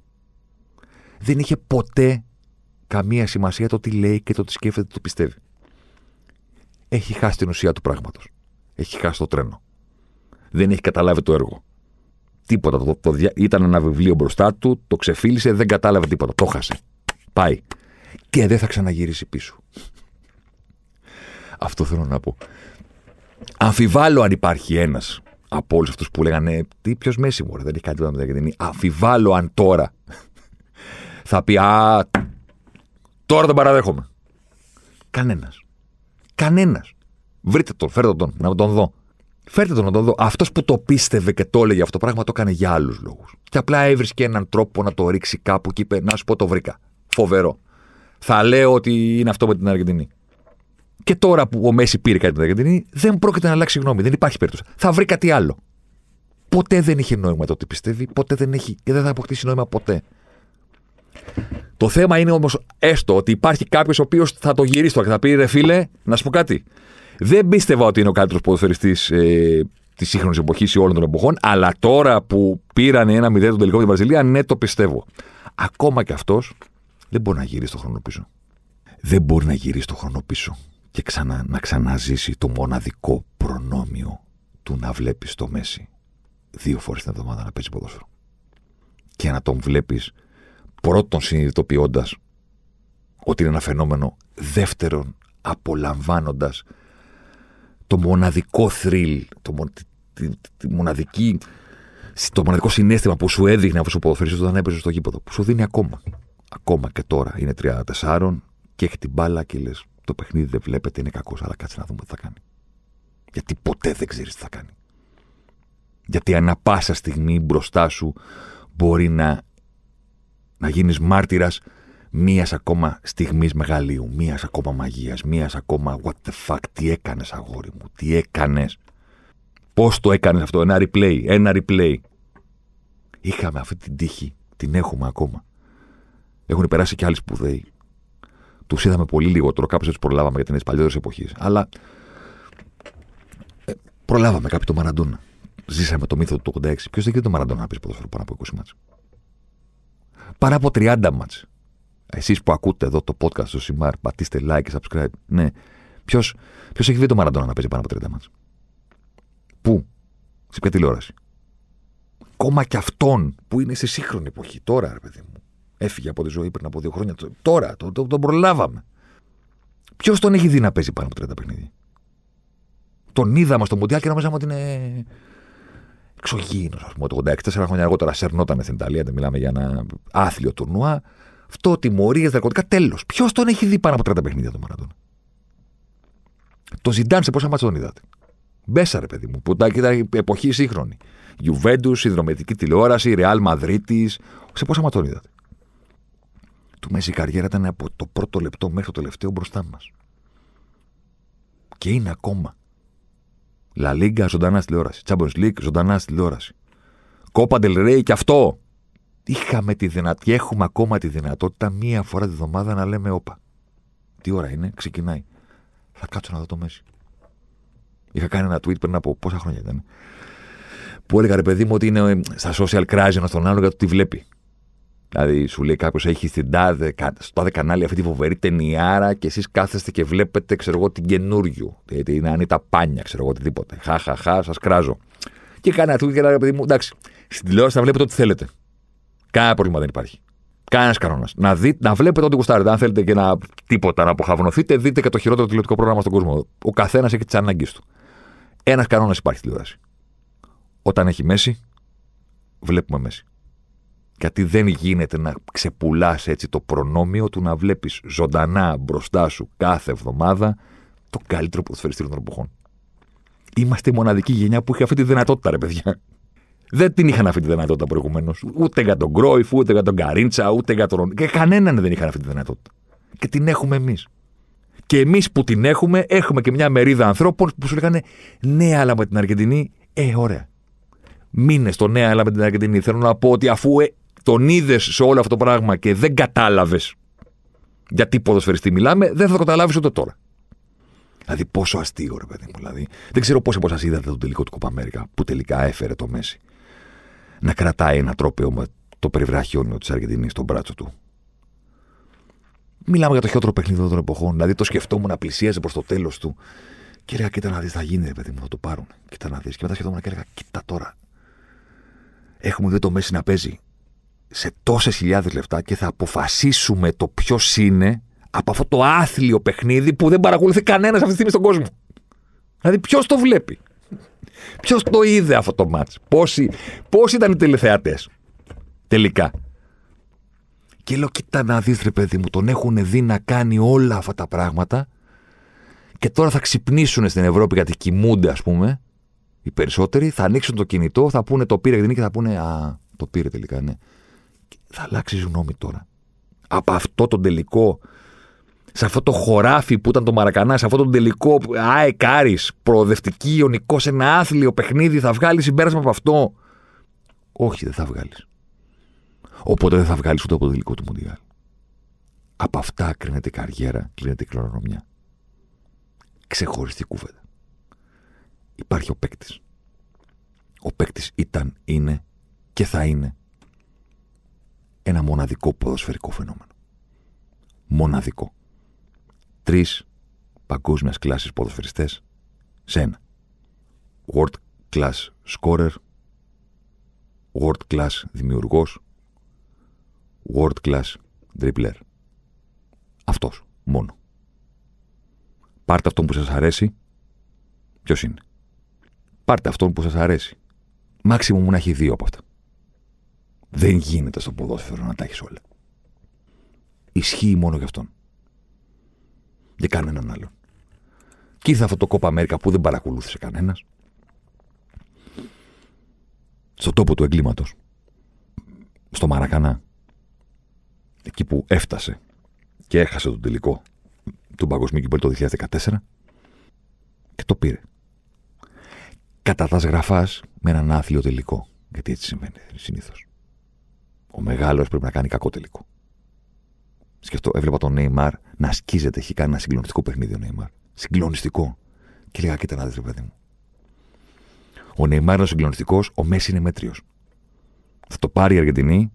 Δεν είχε ποτέ καμία σημασία το τι λέει και το τι σκέφτεται, το πιστεύει. Έχει χάσει την ουσία του πράγματος. Έχει χάσει το τρένο. Δεν έχει καταλάβει το έργο. Τίποτα. Το, το, ήταν ένα βιβλίο μπροστά του, το ξεφίλησε, δεν κατάλαβε τίποτα. Το χάσε. Πάει. Και δεν θα ξαναγυρίσει πίσω. Αυτό θέλω να πω. Αμφιβάλλω αν υπάρχει ένας από όλους αυτούς που λέγανε Τι, ποιος μέση μου, δεν έχει κάτι με την Αργεντινή. Αμφιβάλλω αν τώρα θα πει Α, τώρα τον παραδέχομαι. Κανένας. Κανένας. Βρείτε τον, φέρτε τον, να τον δω. Φέρτε τον να τον δω. Αυτός που το πίστευε και το έλεγε αυτό το πράγμα το έκανε για άλλους λόγους. Και απλά έβρισκε έναν τρόπο να το ρίξει κάπου και είπε: Να σου πω το βρήκα. Φοβερό. Θα λέω ότι είναι αυτό με την Αργεντινή. Και τώρα που ο Μέση πήρε κάτι με την Αργεντινή, δεν πρόκειται να αλλάξει γνώμη. Δεν υπάρχει περίπτωση. Θα βρει κάτι άλλο. Ποτέ δεν είχε νόημα το ότι πιστεύει, ποτέ δεν έχει και δεν θα αποκτήσει νόημα ποτέ. Το θέμα είναι όμως έστω ότι υπάρχει κάποιος ο οποίος θα το γυρίσει τώρα και θα πει: Ρε φίλε, να σου πω κάτι. Δεν πίστευα ότι είναι ο καλύτερος ποδοσφαιριστής ε, της σύγχρονης εποχής ή όλων των εποχών, αλλά τώρα που πήραν ένα μηδέν τον τελικό με την Βραζιλία, ναι, το πιστεύω. Ακόμα και αυτός δεν μπορεί να γυρίσει το χρόνο πίσω. Δεν μπορεί να γυρίσει το χρόνο πίσω και ξανά, να ξαναζήσει το μοναδικό προνόμιο του να βλέπεις το Μέση δύο φορές την εβδομάδα να παίζει ποδόσφαιρο. Και να τον βλέπεις πρώτον συνειδητοποιώντας ότι είναι ένα φαινόμενο, δεύτερον απολαμβάνοντας το μοναδικό θρίλ, το, τη, τη, μοναδική, το μοναδικό συνέστημα που σου έδειχνε αυτό ο ποδοσφαιριστή όταν έπαιζες στο γήπεδο, που σου δίνει ακόμα. Ακόμα και τώρα. Είναι 34 και έχει την μπάλα και λες: Το παιχνίδι δεν βλέπετε, είναι κακός, αλλά κάτσε να δούμε τι θα κάνει. Γιατί ποτέ δεν ξέρεις τι θα κάνει. Γιατί ανά πάσα στιγμή μπροστά σου μπορεί να, να γίνεις μάρτυρας μίας ακόμα στιγμής μεγαλείου, μίας ακόμα μαγείας, μίας ακόμα what the fuck, τι έκανες, αγόρι μου, τι έκανες. Πώς το έκανες αυτό, ένα replay, ένα replay. Είχαμε αυτή την τύχη, την έχουμε ακόμα. Έχουν περάσει και άλλοι σπουδαίοι. Τους είδαμε πολύ λιγότερο, κάπως έτσι προλάβαμε γιατί είναι τη παλιότερη εποχή. Αλλά ε, προλάβαμε κάποιοι το Μαραντούνα. ζήσαμε το μύθο του 86. Ποιος δεν ξέρει το Μαραντόνα να πεις ποδόσφαιρο πάνω από 20 μάτς; Πάνω από 30 μάτς. Εσείς που ακούτε εδώ το podcast του Σιμάρ, πατήστε like και subscribe. Ναι. Ποιος ποιος έχει δει το Μαραντόνα να παίζει πάνω από 30 μάτς; Πού, σε ποια τηλεόραση; Ακόμα και αυτόν που είναι σε σύγχρονη εποχή. Τώρα, ρε παιδί μου. Έφυγε από τη ζωή πριν από δύο χρόνια. Τώρα, τον το, το προλάβαμε. Ποιος τον έχει δει να παίζει πάνω από 30 παιχνίδια; Τον είδαμε στο Μουντιάλ και νομίζαμε ότι είναι εξωγήινος, ας πούμε. Το 86, χρόνια αργότερα σερνόταν στην Ιταλία, δεν μιλάμε για ένα άθλιο τουρνουά. Αυτό, τιμωρίες, δρακωτικά, τέλος. Ποιος τον έχει δει πάνω από 30 παιχνίδια το Μαραντόνα; Το Ζιντάν σε πόσα μάτια τον είδατε; Μπέσα, ρε παιδί μου, που ήταν εποχή σύγχρονη. Γιουβέντους, συνδρομητική τηλεόραση, Ρεάλ Μαδρίτη. Σε πόσα μάτια τον είδατε; Του Μέση η καριέρα ήταν από το πρώτο λεπτό μέχρι το τελευταίο μπροστά μας. Και είναι ακόμα. Λα Λίγκα ζωντανά στη τηλεόραση. Champions League ζωντανά στη τηλεόραση. Κόπα Del και αυτό. Είχαμε τη δυνατότητα, έχουμε ακόμα τη δυνατότητα μία φορά τη βδομάδα να λέμε όπα. Τι ώρα είναι, ξεκινάει. Θα κάτσω να δω το Μέση. Είχα κάνει ένα tweet πριν από πόσα χρόνια ήταν. Που έλεγα ρε παιδί μου ότι είναι στα social crisis ένα στον άλλο για το τι βλέπει. Δηλαδή, σου λέει κάποιος έχει στην τάδε, στο τάδε κανάλι αυτή τη φοβερή ταινιάρα και εσείς κάθεστε και βλέπετε, ξέρω εγώ, την καινούριου. Γιατί είναι ανήτα πάνια, ξέρω εγώ, οτιδήποτε. Χα, χα, χα, σας κράζω. Και κάνει αυτό και λέει, παιδί μου, εντάξει, στην τηλεόραση θα βλέπετε ό,τι θέλετε. Κανένα πρόβλημα δεν υπάρχει. Κανένας κανόνας. Να, να βλέπετε ό,τι γουστάρετε. Αν θέλετε και να τίποτα να αποχαυνοθείτε, δείτε και το χειρότερο τηλεοπτικό πρόγραμμα στον κόσμο. Ο καθένας έχει τις ανάγκες του. Ένας κανόνας υπάρχει στη τηλεόραση. Όταν έχει μέση, βλέπουμε μέση. Γιατί δεν γίνεται να ξεπουλάς έτσι το προνόμιο του να βλέπεις ζωντανά μπροστά σου κάθε εβδομάδα το καλύτερο ποδοσφαιριστήριο των εποχών. Είμαστε η μοναδική γενιά που είχε αυτή τη δυνατότητα, ρε παιδιά. Δεν την είχαν αυτή τη δυνατότητα προηγουμένως. Ούτε για τον Γκρόιφ, ούτε για τον Καρίντσα, ούτε για τον. Και κανέναν δεν είχαν αυτή τη δυνατότητα. Και την έχουμε εμείς. Και εμείς που την έχουμε, έχουμε και μια μερίδα ανθρώπων που σου λέγανε Ναι, αλλά με την Αργεντινή, ε, ωραία. Μήνε στο ναι, αλλά με την Αργεντινή. Θέλω να πω ότι αφού ε, τον είδες σε όλο αυτό το πράγμα και δεν κατάλαβες γιατί ποδοσφαιριστή μιλάμε, δεν θα το καταλάβεις ούτε τώρα. Δηλαδή, πόσο αστείο, ρε παιδί μου. Δηλαδή, δεν ξέρω πόσοι από εσάς είδατε το τελικό του Κοπα Αμέρικα που τελικά έφερε το Μέση να κρατάει ένα τρόπαιο με το περιβραχιόνιο της Αργεντινής στον μπράτσο του. Μιλάμε για το χειρότερο παιχνίδι των εποχών. Δηλαδή, το σκεφτόμουν να πλησίαζε προς το τέλος του. Και έλεγα, κοίτα να δεις, θα γίνει, ρε παιδί μου, θα το πάρουν. Κοίτα να δεις. Και μετά σκεφτόμουν και έλεγα, κοίτα τώρα. Έχουμε δει το Μέση να παίζει σε τόσες χιλιάδες λεφτά και θα αποφασίσουμε το ποιος είναι από αυτό το άθλιο παιχνίδι που δεν παρακολουθεί κανένας αυτή τη στιγμή στον κόσμο. Δηλαδή, ποιος το βλέπει; Ποιος το είδε αυτό το μάτς; Πόσοι, πόσοι ήταν οι τηλεθεατές. Τελικά; Και λέω, κοίτα να δεις ρε παιδί μου, τον έχουν δει να κάνει όλα αυτά τα πράγματα και τώρα θα ξυπνήσουν στην Ευρώπη γιατί κοιμούνται ας πούμε οι περισσότεροι, θα ανοίξουν το κινητό, θα πούνε το πήρε και θα πούνε α, το πήρε τελικά, ναι. Και θα αλλάξει γνώμη τώρα. Από αυτό το τελικό σε αυτό το χωράφι που ήταν το Μαρακανά, σε αυτό το τελικό ΑΕΚ Άρης, προοδευτική, ιονικό, σε ένα άθλιο παιχνίδι, θα βγάλει συμπέρασμα από αυτό. Όχι, δεν θα βγάλεις. Οπότε δεν θα βγάλεις ούτε από το τελικό του Μουντιάλ. Από αυτά κρίνεται η καριέρα, κρίνεται η κληρονομιά. Ξεχωριστή κουβέντα. Υπάρχει ο παίκτης. Ο παίκτης ήταν, είναι και θα είναι ένα μοναδικό ποδοσφαιρικό φαινόμενο. Μοναδικό τρεις παγκόσμιας κλάση ποδοσφαιριστές σε ένα. World class scorer, world class δημιουργός, world class dribbler. Αυτός μόνο. Πάρτε αυτόν που σας αρέσει. Ποιος είναι; Πάρτε αυτόν που σας αρέσει. Μάξιμο μου να έχει δύο από αυτά. Δεν γίνεται στο ποδόσφαιρο να τα έχεις όλα. Ισχύει μόνο για αυτόν για κανέναν άλλον. Και ήρθε αυτό το κόπα Αμέρικα που δεν παρακολούθησε κανένας. Στο τόπο του εγκλήματος. Στο Μαρακανά. Εκεί που έφτασε και έχασε τον τελικό του Παγκοσμίου Κυπέλου το 2014 και το πήρε. Κατά τα σγραφάς με έναν άθλιο τελικό. Γιατί έτσι συμβαίνει συνήθως. Ο μεγάλος πρέπει να κάνει κακό τελικό. Σκεφτώ, έβλεπα τον Νέιμαρ να σκίζεται. Έχει κάνει ένα συγκλονιστικό παιχνίδι ο Νέιμαρ. Συγκλονιστικό. Και λέγα, κοίτα να δεις, παιδί μου. Ο Νεϊμάρ είναι συγκλονιστικός, ο Μέση είναι μέτριος. Θα το πάρει η Αργεντινή.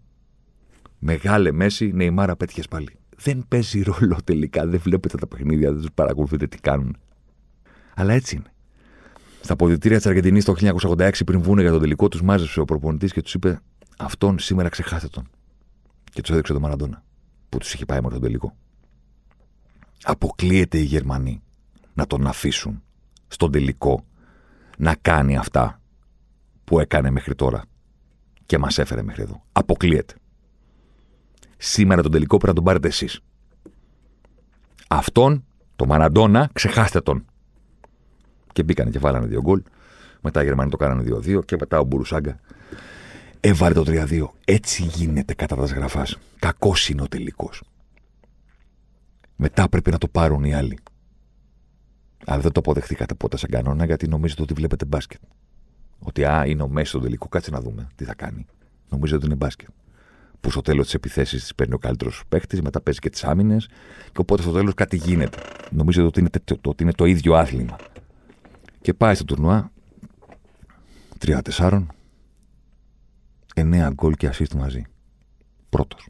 Μεγάλε Μέση, Νεϊμάρα πέτυχε πάλι. Δεν παίζει ρόλο τελικά. Δεν βλέπετε τα παιχνίδια, δεν τους παρακολουθείτε τι κάνουν. Αλλά έτσι είναι. Στα ποδητήρια της Αργεντινής το 1986, πριν βγουν για τον τελικό, τους μάζεψε ο προπονητής και τους είπε: Αυτόν σήμερα ξεχάστε τον. Και τους έδειξε τον Μαραντόνα, που τους είχε πάει με τον τελικό. Αποκλείεται οι Γερμανοί να τον αφήσουν στον τελικό να κάνει αυτά που έκανε μέχρι τώρα και μας έφερε μέχρι εδώ. Αποκλείεται. Σήμερα τον τελικό πρέπει να τον πάρετε εσείς. Αυτόν, τον Μαραντόνα, ξεχάστε τον. Και μπήκανε και βάλανε δύο γκολ. Μετά οι Γερμανοί το κάνανε 2-2 και μετά ο Μπουρουσάγκα έβαλε το 3-2. Έτσι γίνεται κατά τα γραφά. Κακός είναι ο τελικός. Μετά πρέπει να το πάρουν οι άλλοι. Αλλά δεν το αποδεχτήκατε ποτέ σαν κανόνα γιατί νομίζετε ότι βλέπετε μπάσκετ. Ότι α, είναι ο Μέση στο τελικό, κάτσε να δούμε τι θα κάνει. Νομίζετε ότι είναι μπάσκετ. Που στο τέλος τη επιθέση τη παίρνει ο καλύτερος παίχτη, μετά παίζει και τις άμυνες, και οπότε στο τέλος κάτι γίνεται. Νομίζετε ότι είναι, το, ότι είναι το ίδιο άθλημα. Και πάει στο τουρνουά 3-4, 9 γκολ και assist μαζί. Πρώτος.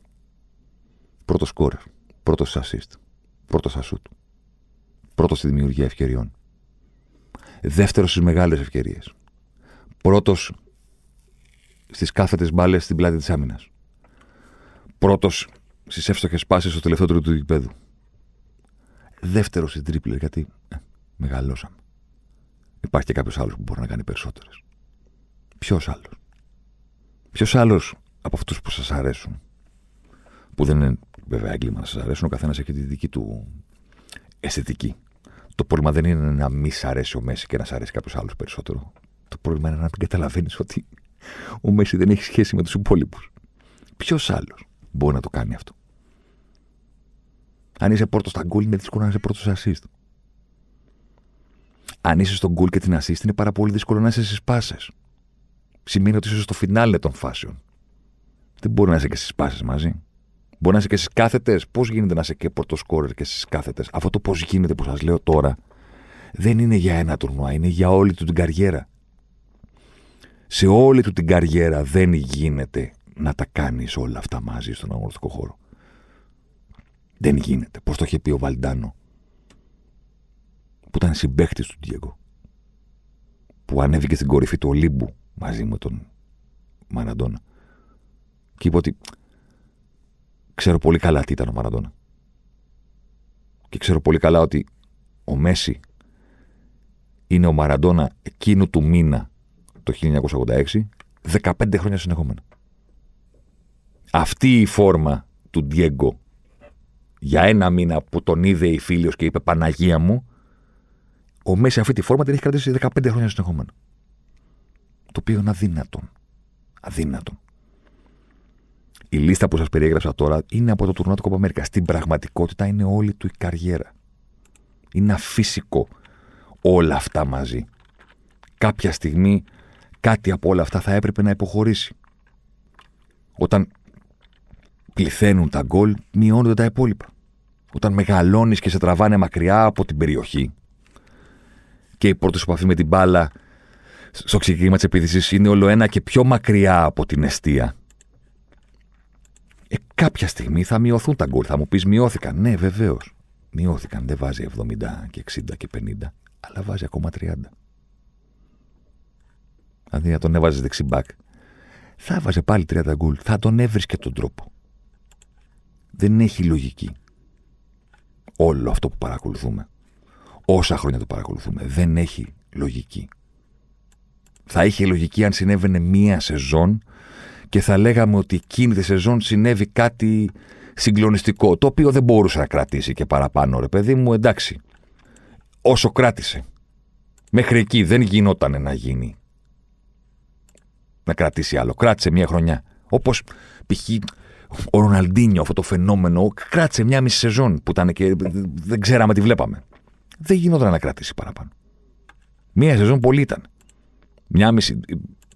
Πρώτος σκόρερ. Πρώτος assist. Πρώτος ασούτ. Πρώτος στη δημιουργία ευκαιριών. Δεύτερος στις μεγάλες ευκαιρίες. Πρώτος στις κάθετες μπάλες στην πλάτη της άμυνας. Πρώτος στις εύστοχες πάσει στο τελευταίο τρίτο του γηπέδου. Δεύτερος στην τρίπλε, γιατί ε, μεγαλώσαμε. Υπάρχει και κάποιος άλλος που μπορεί να κάνει περισσότερες. Ποιος άλλος; Ποιος άλλος από αυτούς που σας αρέσουν, που δεν είναι βέβαια έγκλημα να σας αρέσουν, ο καθένας έχει τη δική του αισθητική. Το πρόβλημα δεν είναι να μη σ' αρέσει ο Μέση και να σ' αρέσει κάποιος άλλος περισσότερο. Το πρόβλημα είναι να την καταλαβαίνεις ότι ο Μέση δεν έχει σχέση με τους υπόλοιπους. Ποιος άλλος μπορεί να το κάνει αυτό; Αν είσαι πρώτος στα γκολ, είναι δύσκολο να είσαι πρώτος σε assist. Αν είσαι στον γκολ και την assist, είναι πάρα πολύ δύσκολο να είσαι στις πάσες. Σημαίνει ότι είσαι στο φινάλε των φάσεων. Δεν μπορεί να είσαι και στις πάσες μαζί. Μπορεί να είσαι και στις κάθετες. Πώς γίνεται να είσαι και πορτοσκόρερ και στις κάθετες; Αυτό το πώς γίνεται που σας λέω τώρα δεν είναι για ένα τουρνουά, είναι για όλη του την καριέρα. Σε όλη του την καριέρα δεν γίνεται να τα κάνεις όλα αυτά μαζί στον αγωνιστικό χώρο. Δεν γίνεται. Πώς το είχε πει ο Βαλντάνο, που ήταν συμπέχτη του Ντιέγκο, που ανέβηκε στην κορυφή του Ολύμπου μαζί με τον Μαραντόνα. Και είπε ότι ξέρω πολύ καλά τι ήταν ο Μαραντόνα. Και ξέρω πολύ καλά ότι ο Μέση είναι ο Μαραντόνα εκείνου του μήνα το 1986, 15 χρόνια συνεχόμενα. Αυτή η φόρμα του Ντιέγκο για ένα μήνα που τον είδε η φίλος και είπε Παναγία μου, ο Μέση αυτή τη φόρμα την έχει κρατήσει 15 χρόνια συνεχόμενα. Το οποίο είναι αδύνατον. Αδύνατον. Η λίστα που σας περιέγραψα τώρα είναι από το τουρνουά του Κοπαμέρικα. Στην πραγματικότητα είναι όλη του η καριέρα. Είναι αφύσικο όλα αυτά μαζί. Κάποια στιγμή κάτι από όλα αυτά θα έπρεπε να υποχωρήσει. Όταν πληθαίνουν τα γκολ, μειώνονται τα υπόλοιπα. Όταν μεγαλώνεις και σε τραβάνε μακριά από την περιοχή και η πρώτη επαφή με την μπάλα στο ξεκίνημα της επίθεσης είναι όλο ένα και πιο μακριά από την αιστεία ε, κάποια στιγμή θα μειωθούν τα γκολ. Θα μου πεις μειώθηκαν. Ναι, βεβαίως. Μειώθηκαν. Δεν βάζει 70 και 60 και 50, αλλά βάζει ακόμα 30. Αντί να τον έβαζες δεξιμπάκ, θα έβαζε πάλι 30 γκολ. Θα τον έβρισκε τον τρόπο. Δεν έχει λογική. Όλο αυτό που παρακολουθούμε. Όσα χρόνια το παρακολουθούμε. Δεν έχει λογική. Θα είχε λογική αν συνέβαινε μία σεζόν και θα λέγαμε ότι εκείνη τη σεζόν συνέβη κάτι συγκλονιστικό, το οποίο δεν μπορούσε να κρατήσει και παραπάνω, ρε παιδί μου, εντάξει. Όσο κράτησε. Μέχρι εκεί δεν γινόταν να γίνει. Να κρατήσει άλλο. Κράτησε μια χρονιά. Όπως π.χ. ο Ροναλντίνιο, αυτό το φαινόμενο, κράτησε μια μισή σεζόν που ήταν και δεν ξέραμε τι βλέπαμε. Δεν γινόταν να κρατήσει παραπάνω. Μία σεζόν πολύ ήταν. Μια μισή,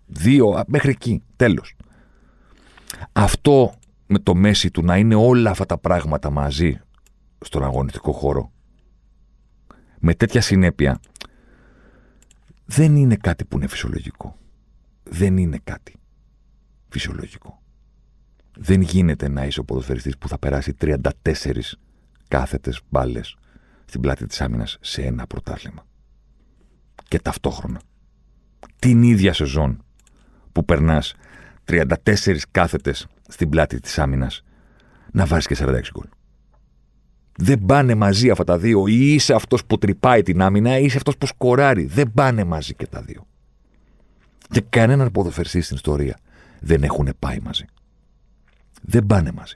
δύο, μέχρι εκεί. Τέλος. Αυτό με το μέση του να είναι όλα αυτά τα πράγματα μαζί στον αγωνιστικό χώρο με τέτοια συνέπεια δεν είναι κάτι που είναι φυσιολογικό. Δεν είναι κάτι φυσιολογικό. Δεν γίνεται να είσαι ο ποδοσφαιριστής που θα περάσει 34 κάθετες μπάλες στην πλάτη της άμυνας σε ένα πρωτάθλημα. Και ταυτόχρονα, την ίδια σεζόν που περνάς 34 κάθετες στην πλάτη της άμυνας, να βάζεις και 46 γκολ. Δεν πάνε μαζί αυτά τα δύο. Ή είσαι αυτός που τρυπάει την άμυνα, ή είσαι αυτός που σκοράρει. Δεν πάνε μαζί και τα δύο. Και κανέναν ποδοφερσί στην ιστορία δεν έχουν πάει μαζί. Δεν πάνε μαζί.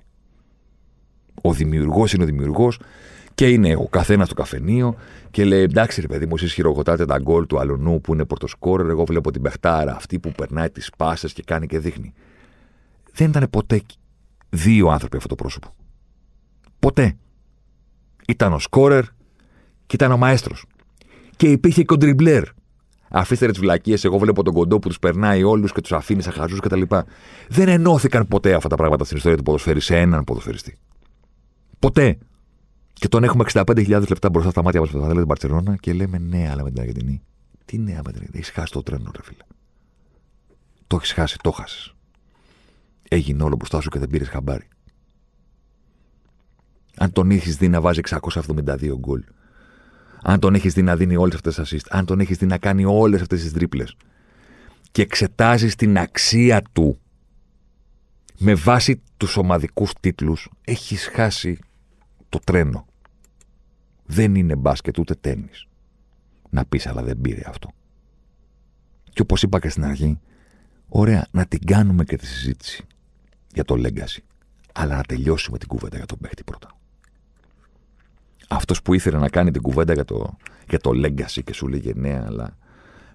Ο δημιουργός είναι ο δημιουργός και είναι ο καθένας στο καφενείο και λέει: Εντάξει, ρε παιδί μου, εσείς χειροκροτάτε τα γκολ του αλουνού που είναι πορτοσκόρερ. Εγώ βλέπω την παιχτάρα αυτή που περνάει τις πάσες και κάνει και δείχνει. Δεν ήταν ποτέ δύο άνθρωποι αυτό το πρόσωπο. Ποτέ. Ήταν ο σκόρερ και ήταν ο μαέστρος. Και υπήρχε και ο τριμπλέρ. Αφήστε ρε τις βλακίες, εγώ βλέπω τον κοντό που τους περνάει όλους και τους αφήνει σαν χαζούς κτλ. Δεν ενώθηκαν ποτέ αυτά τα πράγματα στην ιστορία του ποδοσφαίρι σε έναν ποδοσφαιριστή. Ποτέ. Και τον έχουμε 65.000 λεπτά μπροστά στα μάτια μας που θα την Παρσελόνα και λέμε ναι, αλλά με την Αργεντινή. Τι νέα με την Αργεντινή. Έχεις χάσει το τρένο, ρε φίλε. Το έχεις χάσει, το χάσεις. Έγινε όλο μπροστά σου και δεν πήρες χαμπάρι. Αν τον έχει δει να βάζει 672 γκολ. Αν τον έχεις δει να δίνει όλες αυτές τις assist. Αν τον έχεις δει να κάνει όλες αυτές τις τρίπλες. Και εξετάζεις την αξία του με βάση τους ομαδικούς τίτλους, έχεις χάσει το τρένο. Δεν είναι μπάσκετ ούτε τέννη. Να πεις, αλλά δεν πήρε αυτό. Και όπως είπα και στην αρχή, ωραία, να την κάνουμε και τη συζήτηση για το legacy. Αλλά να τελειώσουμε την κουβέντα για τον παίχτη πρώτα. Αυτός που ήθελε να κάνει την κουβέντα για το, για το legacy και σου λέγε ναι, αλλά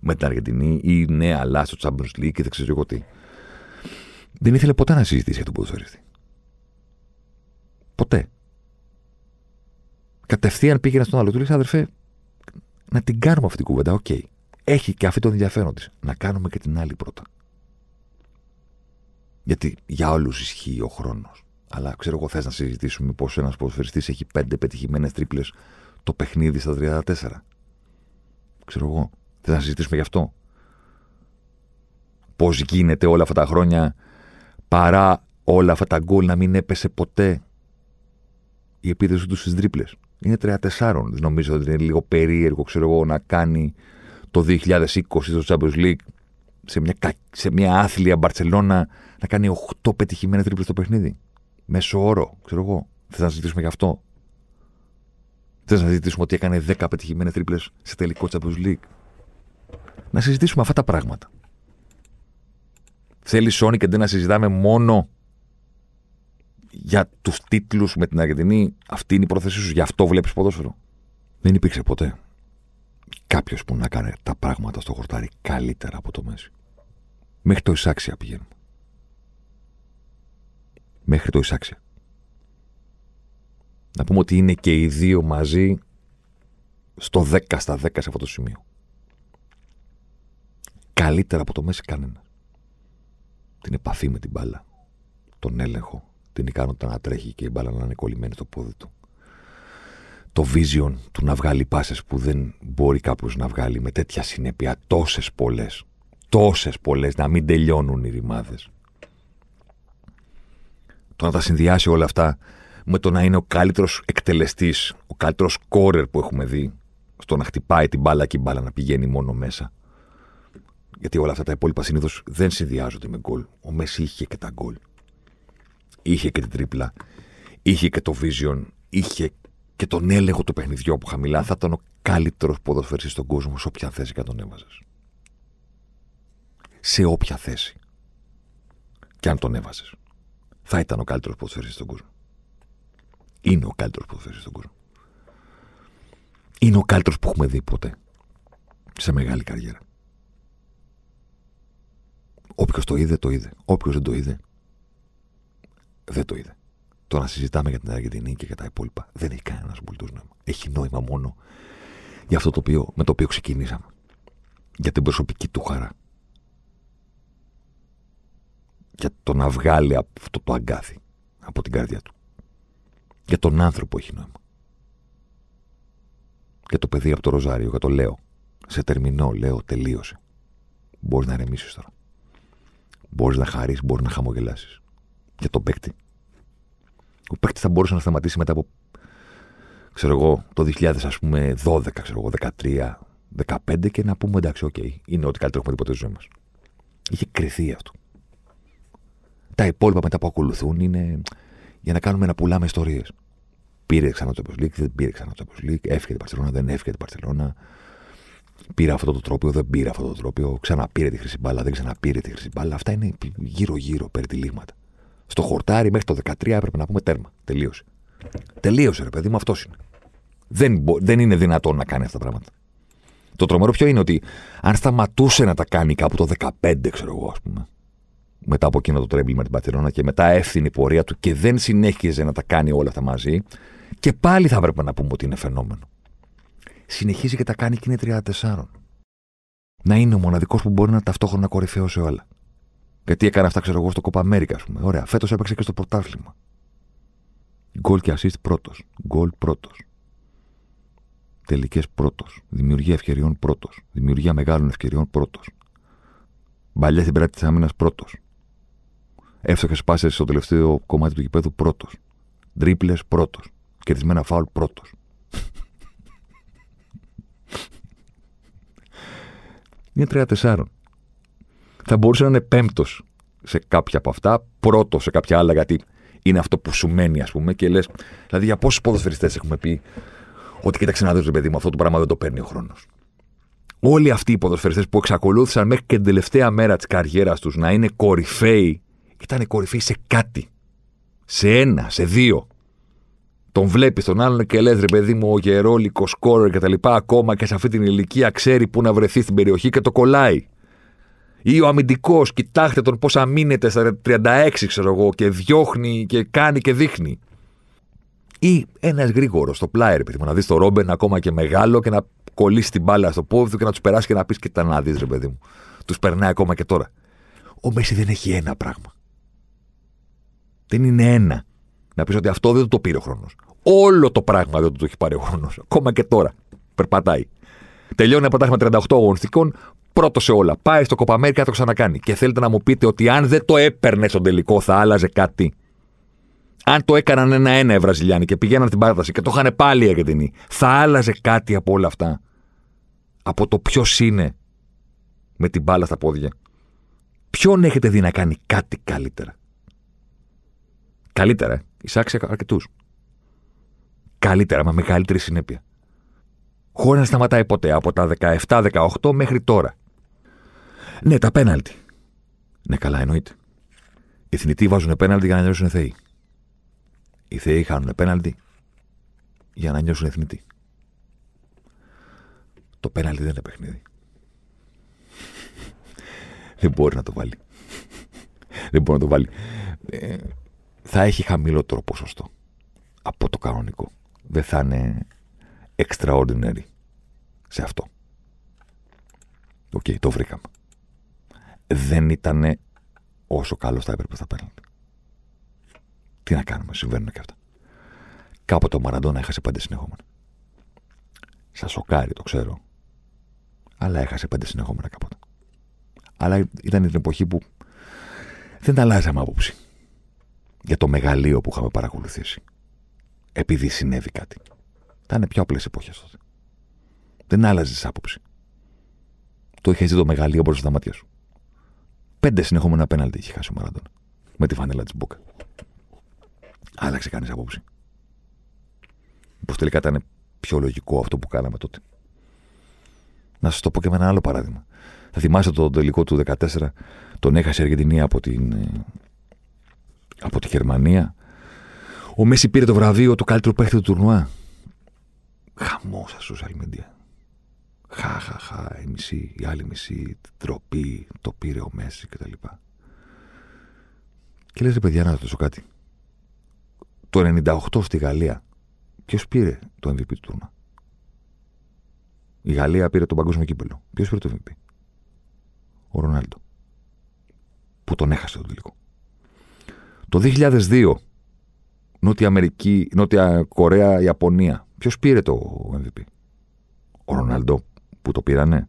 με την Αργεντινή ή ναι, αλλά στο Champions League και δεν ξέρω εγώ τι. Δεν ήθελε ποτέ να συζητήσει για τον ποδοσφαιριστή. Ποτέ. Κατευθείαν πήγαινε στον άλλο του λέει: Αδερφέ, να την κάνουμε αυτή την κουβέντα. OK. Okay. Έχει και αυτή το ενδιαφέρον της. Να κάνουμε και την άλλη πρώτα. Γιατί για όλους ισχύει ο χρόνος. Αλλά ξέρω εγώ, θες να συζητήσουμε πώς ένας ποδοσφαιριστής έχει πέντε πετυχημένες τρίπλες το παιχνίδι στα 34. Ξέρω εγώ. Θες να συζητήσουμε γι' αυτό. Πώς γίνεται όλα αυτά τα χρόνια παρά όλα αυτά τα γκολ να μην έπεσε ποτέ η επίδεση του στις τρίπλες. Είναι 34. Νομίζω ότι είναι λίγο περίεργο, ξέρω εγώ, να κάνει το 2020 στο Champions League σε μια, σε μια άθλια Μπαρσελόνα να κάνει 8 πετυχημένε τρίπλε στο παιχνίδι. Μέσο όρο, ξέρω εγώ. Θε να συζητήσουμε γι' αυτό. Θε να συζητήσουμε ότι έκανε 10 πετυχημένε τρίπλε σε τελικό Champions League. Να συζητήσουμε αυτά τα πράγματα. Θέλει Sony και να συζητάμε μόνο για τους τίτλους με την Αργεντινή. Αυτή είναι η πρόθεσή σου. Γι' αυτό βλέπεις ποδόσφαιρο; Δεν υπήρξε ποτέ κάποιος που να κάνει τα πράγματα στο χορτάρι καλύτερα από το Μέση. Μέχρι το εισάξια πηγαίνουμε. Μέχρι το εισάξια. Να πούμε ότι είναι και οι δύο μαζί στο 10 στα 10 σε αυτό το σημείο. Καλύτερα από το Μέση κανένα. Την επαφή με την μπάλα. Τον έλεγχο. Την ικανότητα να τρέχει και η μπάλα να είναι κολλημένη στο πόδι του το vision του να βγάλει πάσες που δεν μπορεί κάποιος να βγάλει με τέτοια συνέπεια τόσες πολλές, τόσες πολλές, να μην τελειώνουν οι ρημάδες. Το να τα συνδυάσει όλα αυτά με το να είναι ο καλύτερος εκτελεστής, ο καλύτερος σκόρερ που έχουμε δει, στο να χτυπάει την μπάλα και η μπάλα να πηγαίνει μόνο μέσα. Γιατί όλα αυτά τα υπόλοιπα συνήθως δεν συνδυάζονται με γκολ. Ο Μέση είχε και τα γκολ. Είχε και την τρίπλα. Είχε και το vision. Είχε και τον έλεγχο του παιχνιδιού από χαμηλά, θα ήταν ο καλύτερος ποδοσφαιριστής στον κόσμο σε όποια θέση και τον έβαζες. Σε όποια θέση. Και αν τον έβαζες. Θα ήταν ο καλύτερος ποδοσφαιριστής στον κόσμο. Είναι ο καλύτερος ποδοσφαιριστής στον κόσμο. Είναι ο καλύτερος που έχουμε δει ποτέ. Σε μεγάλη καριέρα. Όποιος το είδε, το είδε. Όποιος δεν το είδε, δεν το είδε. Το να συζητάμε για την Αργεντινή και για τα υπόλοιπα δεν έχει κανένας απολύτω νόημα. Έχει νόημα μόνο για αυτό το οποίο, με το οποίο ξεκινήσαμε. Για την προσωπική του χαρά. Για το να βγάλει αυτό το αγκάθι από την καρδιά του. Για τον άνθρωπο έχει νόημα. Για το παιδί από το Ροζάριο, για το λέω. Σε τερμινό, λέω, τελείωσε. Μπορείς να ρεμίσεις τώρα. Μπορείς να χαρείς, μπορείς να χαμογελάσεις. Για τον παίκτη. Ο παίκτη θα μπορούσε να σταματήσει μετά από ξέρω εγώ, το 2000, ας πούμε, 12, ξέρω εγώ, 13, 15 και να πούμε εντάξει, OK, okay, είναι ό,τι καλύτερο έχουμε δει ποτέ στη ζωή μας. Είχε κρυθεί αυτό. Τα υπόλοιπα μετά που ακολουθούν είναι για να κάνουμε να πουλάμε ιστορίες. Πήρε ξανά το Champions League, δεν πήρε ξανά το Champions League, έφυγε την Μπαρσελόνα, δεν έφυγε την Μπαρσελόνα. Πήρε αυτό το τρόπαιο, δεν πήρε αυτό το τρόπαιο. Ξαναπήρε τη χρυσή μπάλα, δεν ξαναπήρε τη χρυσή μπάλα. Αυτά είναι γύρω-γύρω περιτυλίγματα. Στο χορτάρι μέχρι το 13 έπρεπε να πούμε τέρμα. Τελείωσε. Τελείωσε, ρε παιδί μου, αυτός είναι. Δεν, δεν είναι δυνατόν να κάνει αυτά τα πράγματα. Το τρομερό ποιο είναι ότι αν σταματούσε να τα κάνει κάπου το 15, ξέρω εγώ, ας πούμε, μετά από εκείνο το τρέμπλ με την Πατερώνα και μετά έφθινε η πορεία του και δεν συνέχιζε να τα κάνει όλα αυτά μαζί, και πάλι θα έπρεπε να πούμε ότι είναι φαινόμενο. Συνεχίζει και τα κάνει και είναι 34. Να είναι ο μοναδικός που μπορεί να ταυτόχρονα κορυφαίο όλα. Γιατί έκανε αυτά, ξέρω εγώ, στο Κόπα Αμέρικα, ας πούμε. Ωραία, φέτος έπαιξε και στο πρωτάθλημα. Γκολ και assist πρώτος. Γκολ πρώτος. Τελικές πρώτος. Δημιουργία ευκαιριών πρώτος. Δημιουργία μεγάλων ευκαιριών πρώτος. Μπαλιά στην πράτη της άμυνας πρώτος. Εύστοχες πάσες στο τελευταίο κομμάτι του γηπέδου πρώτος. Τρίπλες πρώτος. Κερδισμένα φάουλ πρώτος. Είναι 3-4. Θα μπορούσε να είναι πέμπτος σε κάποια από αυτά, πρώτος σε κάποια άλλα, γιατί είναι αυτό που σου μένει, ας πούμε, και λες. Δηλαδή, για πόσους ποδοσφαιριστές έχουμε πει ότι κοίταξε να δεις, παιδί μου, αυτό το πράγμα δεν το παίρνει ο χρόνος. Όλοι αυτοί οι ποδοσφαιριστές που εξακολούθησαν μέχρι και την τελευταία μέρα της καριέρας τους να είναι κορυφαίοι, ήταν κορυφαίοι σε κάτι. Σε ένα, σε δύο. Τον βλέπεις τον άλλον και λες, ρε παιδί μου, ο γερόλικος σκόρερ και τα λοιπά, ακόμα και σε αυτή την ηλικία ξέρει πού να βρεθεί στην περιοχή και το κολλάει. Ή ο αμυντικός, κοιτάξτε τον πώ αμήνεται στα 36, ξέρω εγώ, και διώχνει και κάνει και δείχνει. Ή ένας γρήγορος στο πλάι, ρε παιδί μου, να δεις το Ρόμπεν ακόμα και μεγάλο και να κολλήσει την μπάλα στο πόδι του και να τους περάσει και να πεις: Κοιτά να δεις, ρε παιδί μου. Τους περνάει ακόμα και τώρα. Ο Μέση δεν έχει ένα πράγμα. Δεν είναι ένα. Να πεις ότι αυτό δεν το πήρε ο χρόνος. Όλο το πράγμα δεν το έχει πάρει ο χρόνος. Ακόμα και τώρα. Περπατάει. Τελειώνει ένα με 38 αγωνιστικών, πρώτο σε όλα. Πάει στο Κοπαμέρι και το ξανακάνει. Και θέλετε να μου πείτε ότι αν δεν το έπαιρνε στον τελικό θα άλλαζε κάτι. Αν το έκαναν ένα-ένα οι Βραζιλιάνοι και πηγαίναν στην παράταση και το είχαν πάλι οι Αργεντινοί, θα άλλαζε κάτι από όλα αυτά. Από το ποιος είναι με την μπάλα στα πόδια. Ποιον έχετε δει να κάνει κάτι καλύτερα; Καλύτερα, ε. εισάξει αρκετούς. Καλύτερα, με μεγαλύτερη συνέπεια. Χωρίς να σταματάει ποτέ από τα 17-18 μέχρι τώρα. Ναι, τα πέναλτι. Ναι, καλά, εννοείται. Οι θνητοί βάζουν πέναλτι για να νιώσουν θεοί. Οι θεοί χάνουν πέναλτι για να νιώσουν εθνητοί. Το πέναλτι δεν είναι παιχνίδι. δεν μπορεί να το βάλει. δεν μπορεί να το βάλει. Ε, θα έχει χαμηλότερο ποσοστό από το κανονικό. Δεν θα είναι extraordinary σε αυτό. Οκ, το βρήκαμε. Δεν ήταν όσο καλός θα έπρεπε θα παίρνει. Τι να κάνουμε, συμβαίνουν και αυτά. Κάποτε ο Μαραντόνα έχασε πέντε συνεχόμενα. Σας σοκάρει, το ξέρω. Αλλά έχασε πέντε συνεχόμενα κάποτε. Αλλά ήταν την εποχή που δεν αλλάζαμε άποψη για το μεγαλείο που είχαμε παρακολουθήσει. Επειδή συνέβη κάτι. Ήταν πιο απλές εποχές τότε. Δεν άλλαζες άποψη. Το είχες δει το μεγαλείο μπροστά στα μάτια σου. Πέντε συνεχόμενα πέναλτι είχε χάσει ο Μαραντόνα. Με τη φανέλα της Μπούκα. Άλλαξε κανείς άποψη. Πώς τελικά ήταν πιο λογικό αυτό που κάναμε τότε. Να σας το πω και με ένα άλλο παράδειγμα. Θα θυμάστε το τελικό του 2014, τον έχασε η Αργεντινή από την, ε, από τη Γερμανία. Ο Μέση πήρε το βραβείο του καλύτερου παίχτη του τουρνουά. Χαμός στα social media. Χα, χα, χα, η μισή, η άλλη μισή, τροπή, το πήρε ο Μέση κτλ. Και, και λες, παιδιά, να ρωτήσω κάτι. Το 98 στη Γαλλία, ποιος πήρε το MVP του τουρνουά; Η Γαλλία πήρε τον παγκόσμιο κύπελο. Ποιος πήρε το MVP. Ο Ρονάλντο. Που τον έχασε το τελικό. Το 2002, Νότια Αμερική, Νότια Κορέα, Ιαπωνία. Ποιος πήρε το MVP. Ο Ρονάλντο που το πήρανε;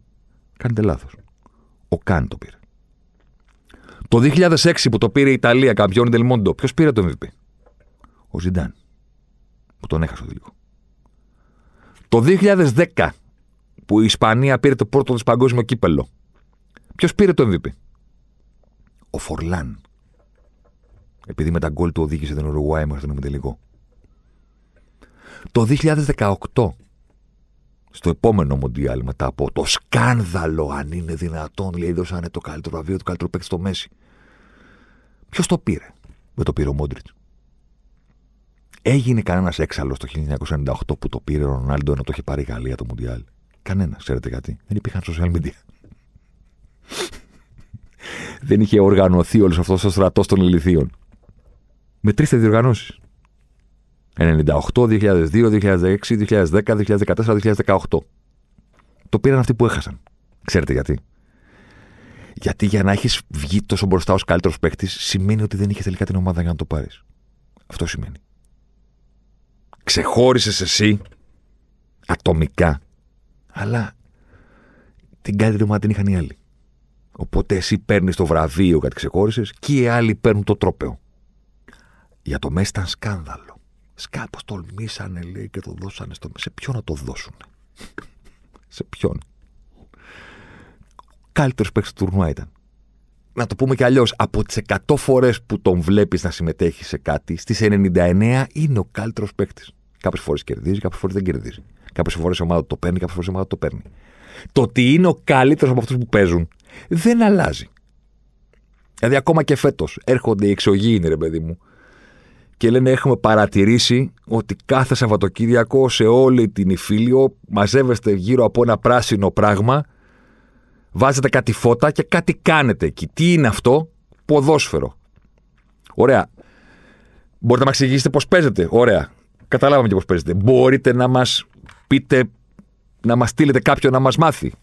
Κάνετε λάθος. Ο Καν το πήρε. Το 2006 που το πήρε η Ιταλία, καμπιόνι Δελμόντο, ποιος πήρε το MVP. Ο Ζιντάν. Που τον έχασε λίγο. Το 2010 που η Ισπανία πήρε το πρώτο της παγκόσμιο κύπελο. Ποιος πήρε το MVP. Ο Φορλάν. Επειδή με τα γκολ του οδήγησε τον Ουρουγουάη μέχρι τον τελικό. Το 2018 στο επόμενο Μοντιάλ μετά από το σκάνδαλο, αν είναι δυνατόν, λέει, δώσανε το καλύτερο βραβείο του καλύτερου παίκτη στο Μέση. Ποιος το πήρε, δεν το πήρε ο Μόντριτς. Έγινε κανένας έξαλλος το 1998 που το πήρε ο Ρονάλντο ενώ το είχε πάρει η Γαλλία το Μουντιάλ. Κανένας, ξέρετε κάτι. Δεν υπήρχαν social media. δεν είχε οργανωθεί όλος αυτός ο στρατός των ηλικίων. Μετρήστε διοργανώσει. 98, 2002, 2006, 2010, 2014, 2018. Το πήραν αυτοί που έχασαν. Ξέρετε γιατί. Γιατί για να έχεις βγει τόσο μπροστά ως καλύτερος παίκτης, σημαίνει ότι δεν είχε τελικά την ομάδα για να το πάρεις. Αυτό σημαίνει. Ξεχώρισες εσύ ατομικά, αλλά την καλύτερη ομάδα την είχαν οι άλλοι. Οπότε εσύ παίρνεις το βραβείο γιατί ξεχώρισες και οι άλλοι παίρνουν το τρόπεο. Για το Μέση ήταν σκάνδαλο. Σκάπως τολμήσανε, λέει, και το δώσανε στο. Σε ποιον να το δώσουν; σε ποιον; Καλύτερος παίκτης του τουρνουά ήταν. Να το πούμε κι αλλιώς, από τις 100 φορές που τον βλέπεις να συμμετέχει σε κάτι, στις 99 είναι ο καλύτερος παίκτης. Κάποιες φορές κερδίζει, κάποιες φορές δεν κερδίζει. Κάποιες φορές η ομάδα το παίρνει, κάποιες φορές η ομάδα το παίρνει. Το ότι είναι ο καλύτερος από αυτούς που παίζουν δεν αλλάζει. Δηλαδή, ακόμα και φέτος έρχονται οι εξωγήινοι, ρε παιδί μου, και λένε έχουμε παρατηρήσει ότι κάθε Σαββατοκύριακο σε όλη την Ιφίλιο μαζεύεστε γύρω από ένα πράσινο πράγμα, βάζετε κάτι φώτα και κάτι κάνετε εκεί. Τι είναι αυτό; Ποδόσφαιρο. Ωραία. Μπορείτε να μας εξηγήσετε πώς παίζετε; Ωραία. Καταλάβαμε και πώς παίζετε. Μπορείτε να μας πείτε, να μας στείλετε κάποιον να μας μάθει.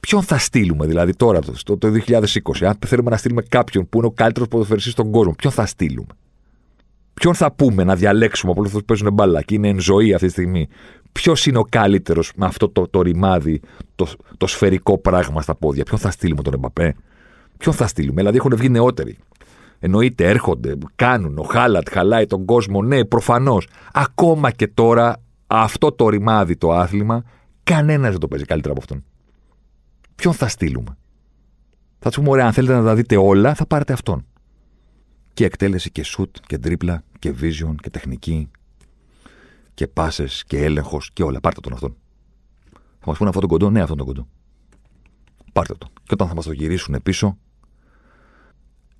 Ποιον θα στείλουμε δηλαδή τώρα, το, το 2020, αν θέλουμε να στείλουμε κάποιον που είναι ο καλύτερος ποδοσφαιριστής στον κόσμο, ποιον θα στείλουμε; Ποιον θα πούμε να διαλέξουμε από όλου αυτού που παίζουν μπάλα και είναι εν ζωή αυτή τη στιγμή. Ποιος είναι ο καλύτερος με αυτό το, το ρημάδι, το, το σφαιρικό πράγμα στα πόδια; Ποιον θα στείλουμε τον Εμπαπέ; Ποιον θα στείλουμε; Δηλαδή έχουν βγει νεότεροι. Εννοείται, έρχονται, κάνουν. Ο Χάλατ χαλάει τον κόσμο. Ναι, προφανώς. Ακόμα και τώρα αυτό το ρημάδι, το άθλημα, κανένας δεν το παίζει καλύτερα από αυτόν. Ποιον θα στείλουμε; Θα τους πούμε, ωραία, αν θέλετε να τα δείτε όλα, θα πάρετε αυτόν και εκτέλεση και σουτ και τρίπλα και vision και τεχνική και πάσες και έλεγχος και όλα. Πάρτε τον αυτόν. Θα μας πούνε αυτόν τον κοντό, ναι, αυτόν τον κοντό. Πάρτε τον. Και όταν θα μας το γυρίσουν πίσω,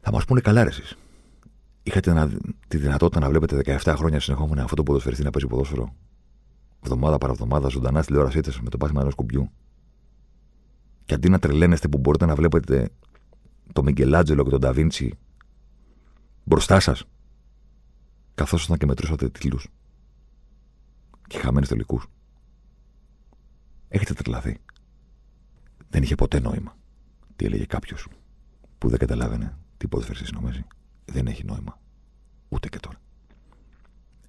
θα μας πούνε καλά, ρε, εσείς. Είχατε τη δυνατότητα να βλέπετε 17 χρόνια συνεχόμενα αυτό το ποδοσφαιριστή να παίζει ποδόσφαιρο. Εβδομάδα παραβδομάδα, ζωντανά στη τηλεόρασή με το πάθημα ενός κουμπιού. Και αντί να τρελαίνεστε που μπορείτε να βλέπετε το Μιγκελάτζελο και τον Νταβίντσι μπροστά σας. Καθώς ήταν και μετρούσατε τίτλους. Και χαμένους τελικούς. Έχετε τρελαθεί. Δεν είχε ποτέ νόημα. Τι έλεγε κάποιος που δεν καταλάβαινε τι ποδοσφαιριστή νομίζει. Δεν έχει νόημα. Ούτε και τώρα.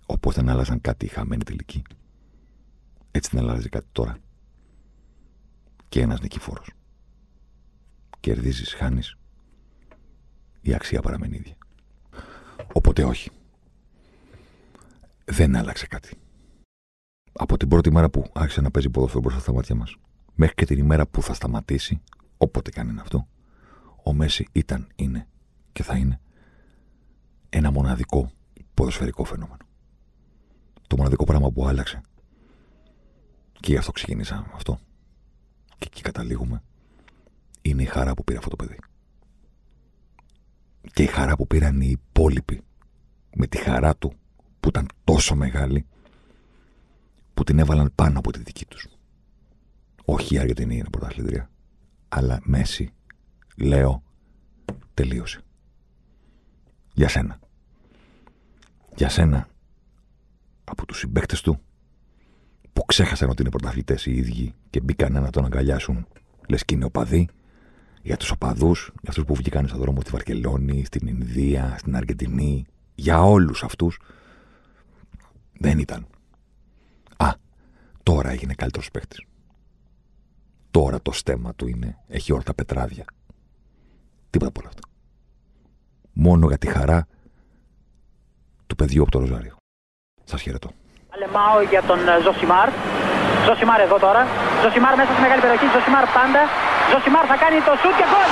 Όπω δεν άλλαζαν κάτι οι χαμένοι τελικοί, έτσι δεν αλλάζει κάτι τώρα. Και ένας νικηφόρος. Κερδίζεις, χάνεις. Η αξία παραμένει ίδια. Οπότε όχι. Δεν άλλαξε κάτι. Από την πρώτη μέρα που άρχισε να παίζει ποδόσφαιρο μπροστά στα μάτια μας, μέχρι και την ημέρα που θα σταματήσει, όποτε κάνει αυτό, ο Μέση ήταν, είναι και θα είναι ένα μοναδικό ποδοσφαιρικό φαινόμενο. Το μοναδικό πράγμα που άλλαξε. Και γι' αυτό ξεκίνησα αυτό. Και εκεί καταλήγουμε. Είναι η χαρά που πήρε αυτό το παιδί και η χαρά που πήραν οι υπόλοιποι με τη χαρά του που ήταν τόσο μεγάλη που την έβαλαν πάνω από τη δική τους. Όχι η Αργεντινή είναι πρωταθλητρία, αλλά Μέση, λέω, τελείωσε. Για σένα. Για σένα, από τους συμπαίκτες του, που ξέχασαν ότι είναι πρωταθλητές οι ίδιοι και μπήκαν να τον αγκαλιάσουν, λες και είναι οπαδοί, για τους οπαδούς, για αυτούς που βγήκαν στον δρόμο στη Βαρκελόνη, στην Ινδία, στην Αργεντινή, για όλους αυτούς. Δεν ήταν. Α, τώρα έγινε καλύτερος παίκτης. τώρα το στέμα του είναι, έχει όρτα πετράδια. Τίποτα από όλα αυτά. Μόνο για τη χαρά του παιδιού από το Ροζάριο. Σας χαιρετώ. Αλεμάο για τον ε, Ζοσιμάρ. Ζοσιμάρ εδώ τώρα. Ζοσιμάρ μέσα στη μεγάλη περιοχή. Ζοσιμάρ πάντα. Ζοσιμάρ θα κάνει το σουτ και γκολ.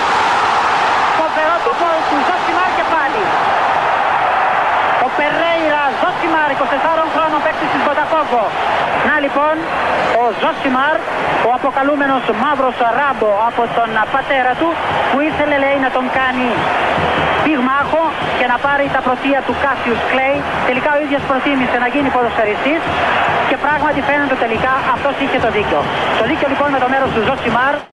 Φοβερό το γκολ του Ζοσιμάρ και πάλι. Ο Περέιρα Ζοσιμάρ, 24 χρόνων παίκτης της Μποταφόγκο. Να λοιπόν, ο Ζοσιμάρ, ο αποκαλούμενος μαύρος Ράμπο από τον πατέρα του, που ήθελε λέει να τον κάνει πυγμάχο και να πάρει τα πρωτεία του Κάσιους Κλέι. Τελικά ο ίδιος προτίμησε να γίνει ποδοσφαιριστής και πράγματι φαίνεται τελικά αυτός είχε το δίκιο. Το δίκιο λοιπόν με το μέρος του Ζοσιμάρ.